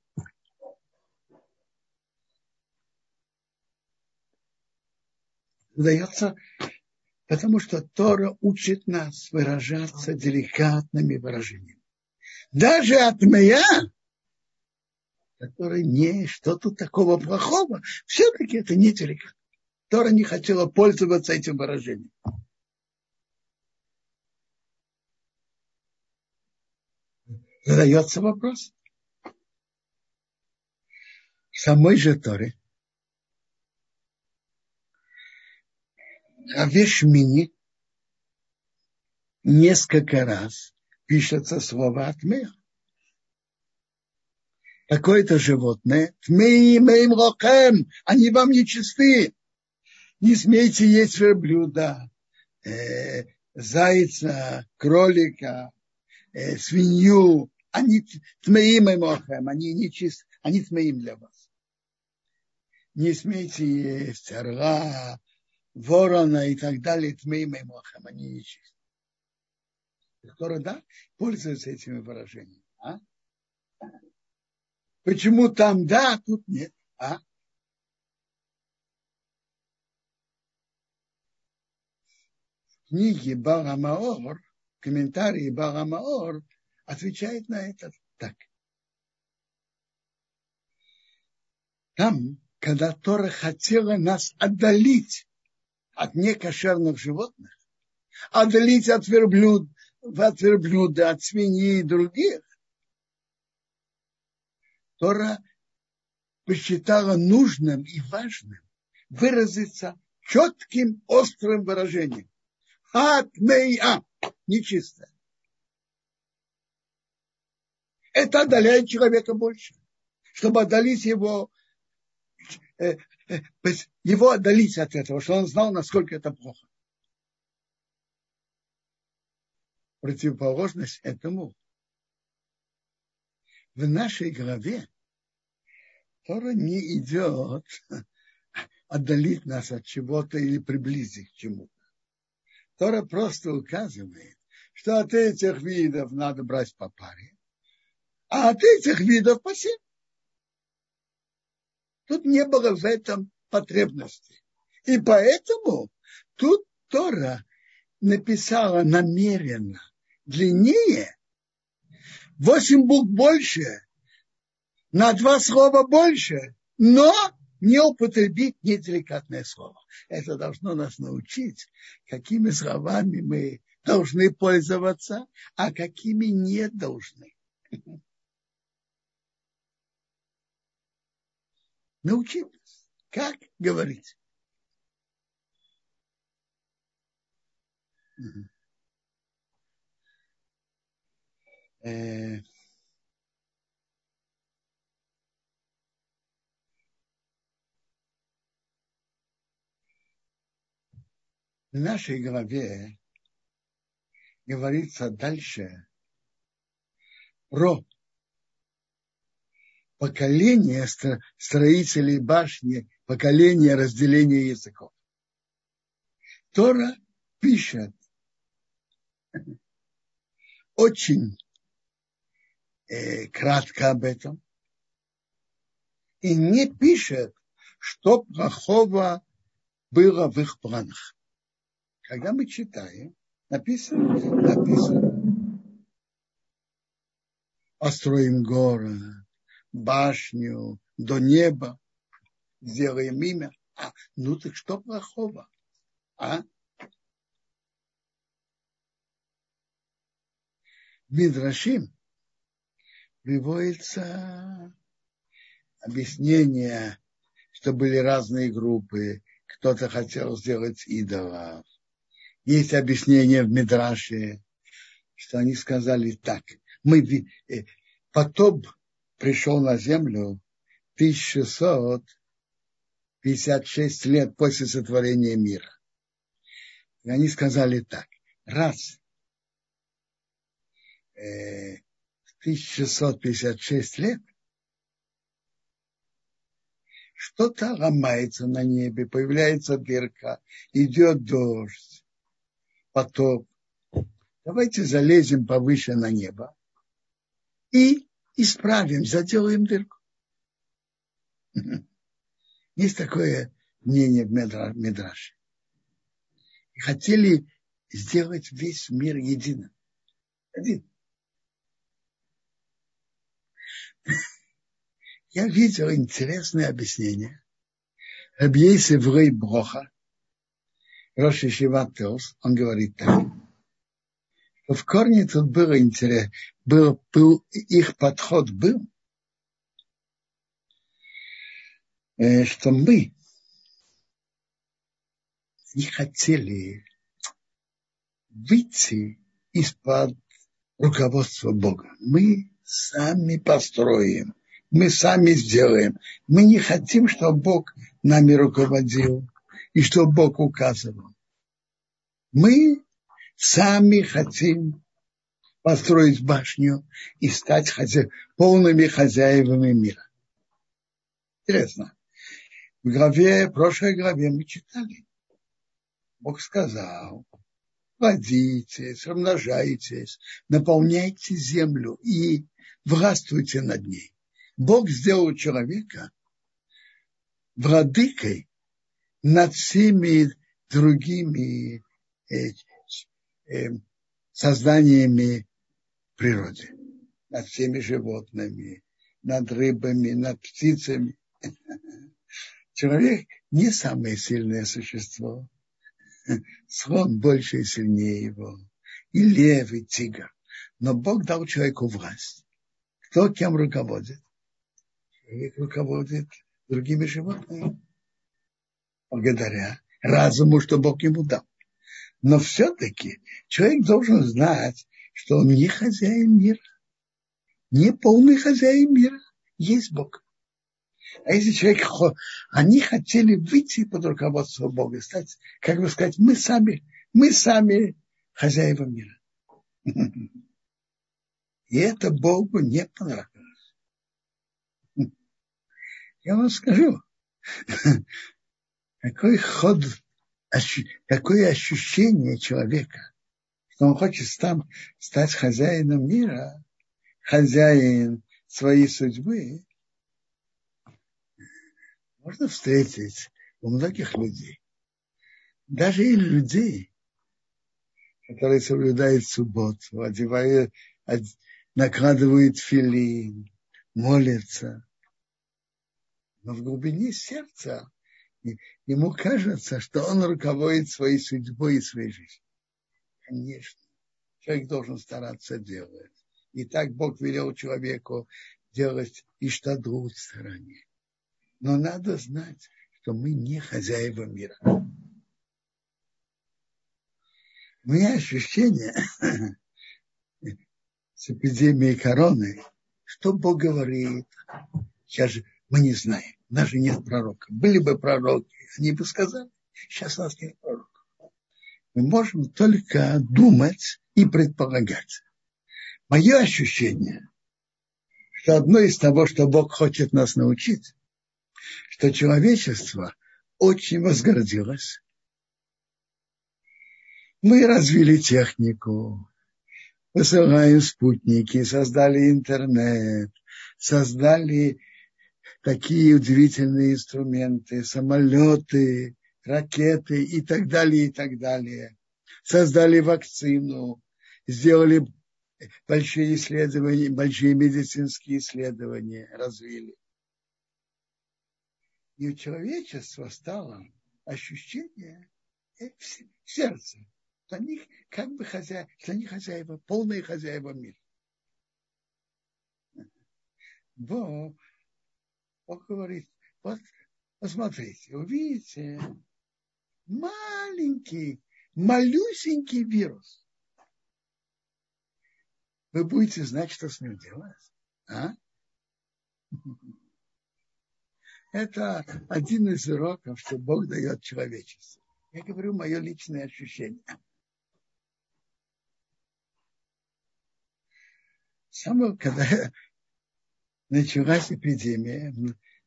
Дается Потому что Тора учит нас выражаться деликатными выражениями. Даже от меня, который не что тут такого плохого, все-таки это не деликатно. Тора не хотела пользоваться этим выражением. Задается вопрос. В самой же Торе А Авешмини несколько раз пишется слово «атмех». Какое-то животное, моим рокем, они вам не чисты. Не смейте есть верблюда, э, зайца, кролика, э, свинью. Они тмеи моим рокем, они не чисты, они тмеим для вас. Не смейте есть орла, ворона и так далее, тмейм и мохам, они нечисты. Которые, да, пользуются этими выражениями. А? Почему там да, а тут нет? А? В книге Барамаор, комментарии Барамаор отвечает на это так. Там, когда Тора хотела нас отдалить от некошерных животных, отдалить от верблюд, от верблюда, от свиньи и других, Тора посчитала нужным и важным выразиться четким, острым выражением. Атмея, нечисто. Это отдаляет человека больше. Чтобы отдалить его Э, э, его отдалить от этого, что он знал, насколько это плохо. Противоположность этому в нашей голове Тора не идет отдалить нас от чего-то или приблизить к чему-то. Тора просто указывает, что от этих видов надо брать по паре, а от этих видов по семь. Тут не было в этом потребности. И поэтому тут Тора написала намеренно длиннее, восемь букв больше, на два слова больше, но не употребить неделикатное слово. Это должно нас научить, какими словами мы должны пользоваться, а какими не должны. научилась, как говорить. Э, в нашей голове говорится дальше про поколение строителей башни, поколение разделения языков. Тора пишет очень э, кратко об этом и не пишет, что плохого было в их планах. Когда мы читаем, написано, написано, построим город, башню до неба, сделаем имя. А, ну так что плохого? А? Мидрашим приводится объяснение, что были разные группы, кто-то хотел сделать идолов. Есть объяснение в Мидраше, что они сказали так. Мы, э, потоп пришел на землю 1656 лет после сотворения мира. И они сказали так, раз э, 1656 лет что-то ломается на небе, появляется дырка, идет дождь, потоп. Давайте залезем повыше на небо и исправим, заделаем дырку. Есть такое мнение в Медраше. Хотели сделать весь мир единым. Один. Я видел интересное объяснение. Рабьейсе Врей Броха, Роши Шиватеос, он говорит так в корне тут было интересно, был, был, их подход был, э, что мы не хотели выйти из-под руководства Бога. Мы сами построим, мы сами сделаем. Мы не хотим, чтобы Бог нами руководил и чтобы Бог указывал. Мы сами хотим построить башню и стать хозя... полными хозяевами мира. Интересно. В главе, в прошлой главе мы читали. Бог сказал, плодитесь, размножайтесь, наполняйте землю и властвуйте над ней. Бог сделал человека владыкой над всеми другими э, э, созданиями природы, над всеми животными, над рыбами, над птицами. Человек не самое сильное существо. Слон больше и сильнее его. И лев, и тигр. Но Бог дал человеку власть. Кто кем руководит? Человек руководит другими животными. Благодаря разуму, что Бог ему дал. Но все-таки человек должен знать, что он не хозяин мира, не полный хозяин мира, есть Бог. А если человек, они хотели выйти под руководство Бога, стать, как бы сказать, мы сами, мы сами хозяева мира. И это Богу не понравилось. Я вам скажу, какой ход, какое ощущение человека, что он хочет там стать хозяином мира, хозяин своей судьбы, можно встретить у многих людей. Даже и людей, которые соблюдают субботу, одевают, накладывают филин, молятся. Но в глубине сердца ему кажется, что он руководит своей судьбой и своей жизнью. Конечно, человек должен стараться делать. И так Бог велел человеку делать и штадрут в стороне. Но надо знать, что мы не хозяева мира. У меня ощущение с эпидемией короны, что Бог говорит. Сейчас же мы не знаем. У нас же нет пророка. Были бы пророки, они бы сказали, сейчас у нас нет пророка. Мы можем только думать и предполагать. Мое ощущение, что одно из того, что Бог хочет нас научить, что человечество очень возгордилось. Мы развили технику, высылаем спутники, создали интернет, создали такие удивительные инструменты, самолеты, ракеты и так далее, и так далее. Создали вакцину, сделали большие исследования, большие медицинские исследования, развили. И у человечества стало ощущение в сердце, что они как бы хозяева, что они хозяева, полные хозяева мира. Бог, Бог говорит, вот посмотрите, увидите, маленький, малюсенький вирус. Вы будете знать, что с ним делать. А? Это один из уроков, что Бог дает человечеству. Я говорю мое личное ощущение. Самого, когда началась эпидемия,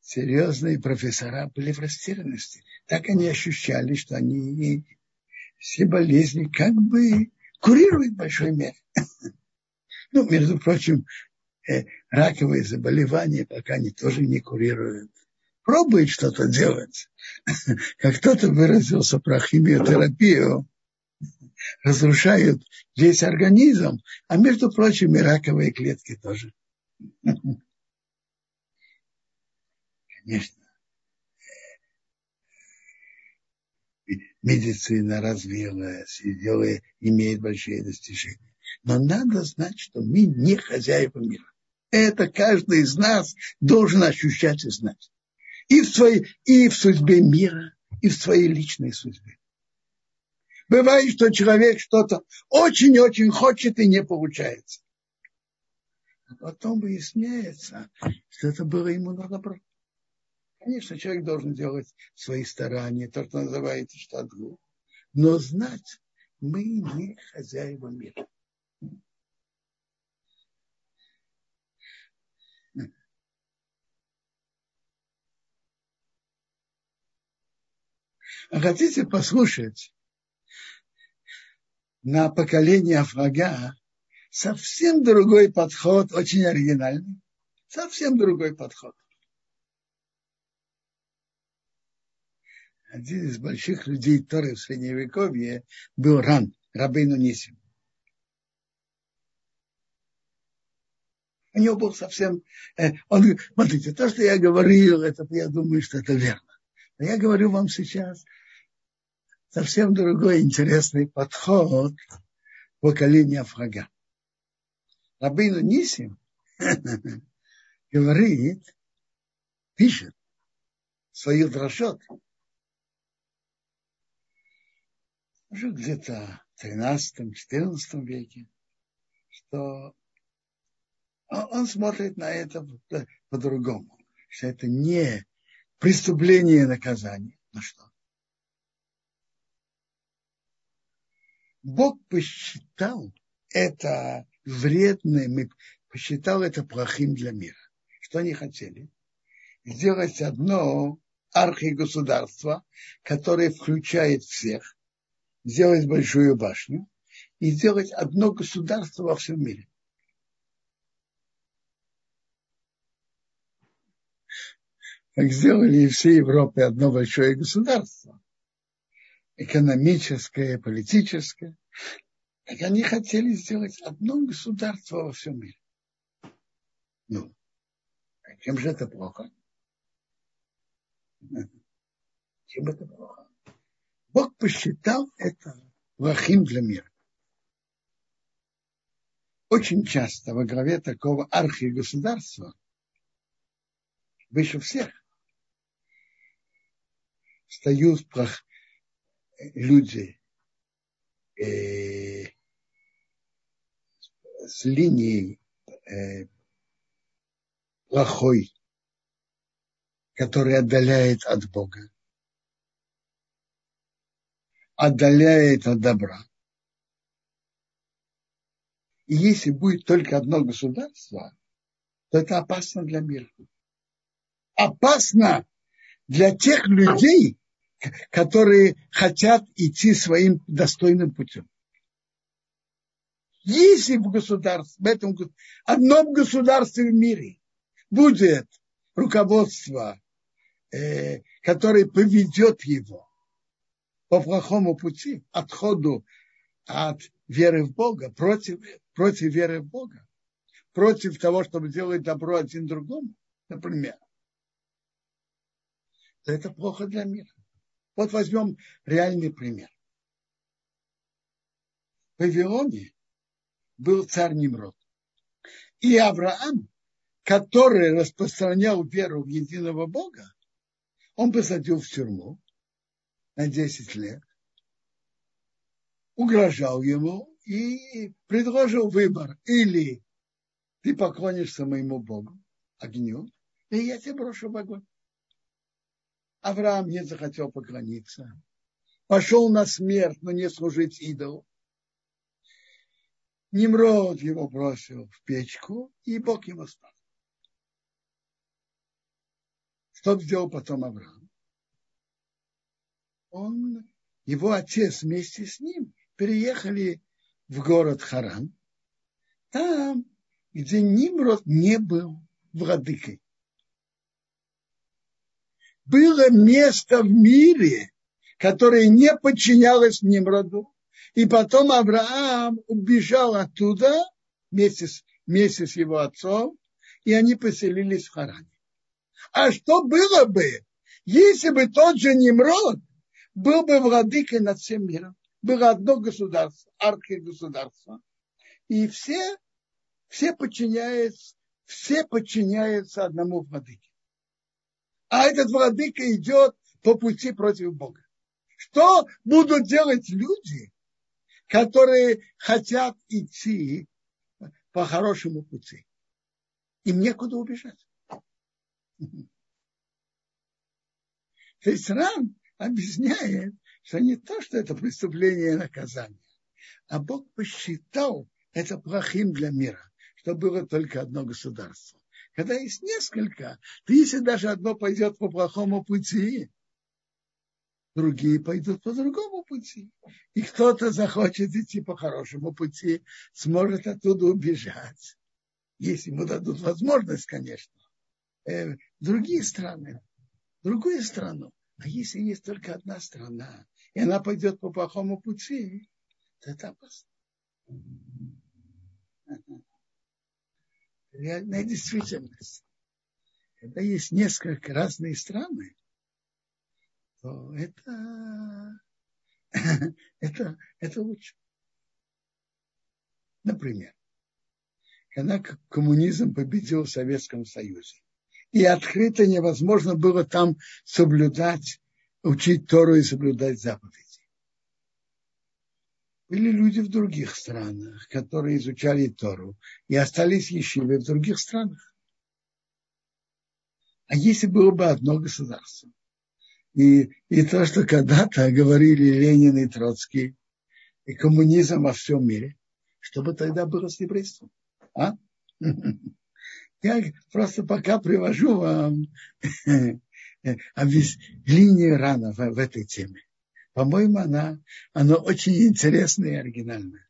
серьезные профессора были в растерянности. Так они ощущали, что они все болезни как бы курируют большой мере. Ну, между прочим, э, раковые заболевания пока они тоже не курируют пробует что-то делать, как кто-то выразился про химиотерапию, разрушают весь организм, а между прочим и раковые клетки тоже. Конечно. Медицина развилась и делает, имеет большие достижения. Но надо знать, что мы не хозяева мира. Это каждый из нас должен ощущать и знать и в, своей, и в судьбе мира, и в своей личной судьбе. Бывает, что человек что-то очень-очень хочет и не получается. А потом выясняется, что это было ему на добро. Конечно, человек должен делать свои старания, то, что называется штатгу. Но знать, мы не хозяева мира. А хотите послушать на поколение врага совсем другой подход, очень оригинальный, Совсем другой подход. Один из больших людей Торы в Средневековье был Ран, Рабейну Нисим. У него был совсем... Э, он говорит, смотрите, то, что я говорил, это я думаю, что это верно. Но я говорю вам сейчас совсем другой интересный подход поколения Афрага. Рабейну Нисим говорит, пишет свою дрошот, уже где-то в 13-14 веке, что он смотрит на это по-другому, что это не преступление и наказание. На что? Бог посчитал это вредным посчитал это плохим для мира. Что они хотели? Сделать одно архигосударство, которое включает всех, сделать большую башню и сделать одно государство во всем мире. Как сделали все Европы одно большое государство. Экономическое, политическое. Так они хотели сделать одно государство во всем мире. Ну, а чем же это плохо? Чем это плохо? Бог посчитал это плохим для мира. Очень часто во главе такого архигосударства, выше всех, встают люди э, с линии э, плохой, который отдаляет от Бога отдаляет от добра. И если будет только одно государство, то это опасно для мира. Опасно для тех людей, которые хотят идти своим достойным путем. Если в государстве, в этом одном государстве в мире будет руководство, э, которое поведет его по плохому пути, отходу от веры в Бога, против, против веры в Бога, против того, чтобы делать добро один другому, например, то это плохо для мира. Вот возьмем реальный пример. В Вавилоне был царь Немрод. И Авраам, который распространял веру в единого Бога, он посадил в тюрьму, на 10 лет, угрожал ему и предложил выбор. Или ты поклонишься моему Богу, огню, и я тебя брошу в огонь. Авраам не захотел поклониться. Пошел на смерть, но не служить идолу. Немрод его бросил в печку, и Бог его спас. Что сделал потом Авраам? он, его отец вместе с ним переехали в город Харан, там, где Нимрод не был владыкой. Было место в мире, которое не подчинялось Нимроду, и потом Авраам убежал оттуда вместе с, вместе с его отцом, и они поселились в Харане. А что было бы, если бы тот же Немрод был бы владыкой над всем миром. Было одно государство, архигосударство. И все, все подчиняются, все подчиняются одному владыке. А этот владыка идет по пути против Бога. Что будут делать люди, которые хотят идти по хорошему пути? Им некуда убежать. То есть ран объясняет, что не то, что это преступление и наказание, а Бог посчитал это плохим для мира, что было только одно государство. Когда есть несколько, то если даже одно пойдет по плохому пути, другие пойдут по другому пути. И кто-то захочет идти по хорошему пути, сможет оттуда убежать. если ему дадут возможность, конечно, э, другие страны, другую страну. А если есть только одна страна, и она пойдет по плохому пути, то это опасно. Реальная действительность. Когда есть несколько разные страны, то это, это, это лучше. Например, когда коммунизм победил в Советском Союзе, и открыто невозможно было там соблюдать, учить Тору и соблюдать заповеди. Были люди в других странах, которые изучали Тору и остались ешивы в других странах. А если было бы одно государство, и, и то, что когда-то говорили Ленин и Троцкий, и коммунизм во всем мире, что бы тогда было с еврейством? А? Я просто пока привожу вам линию рано в, в этой теме. По-моему, она, она очень интересная и оригинальная.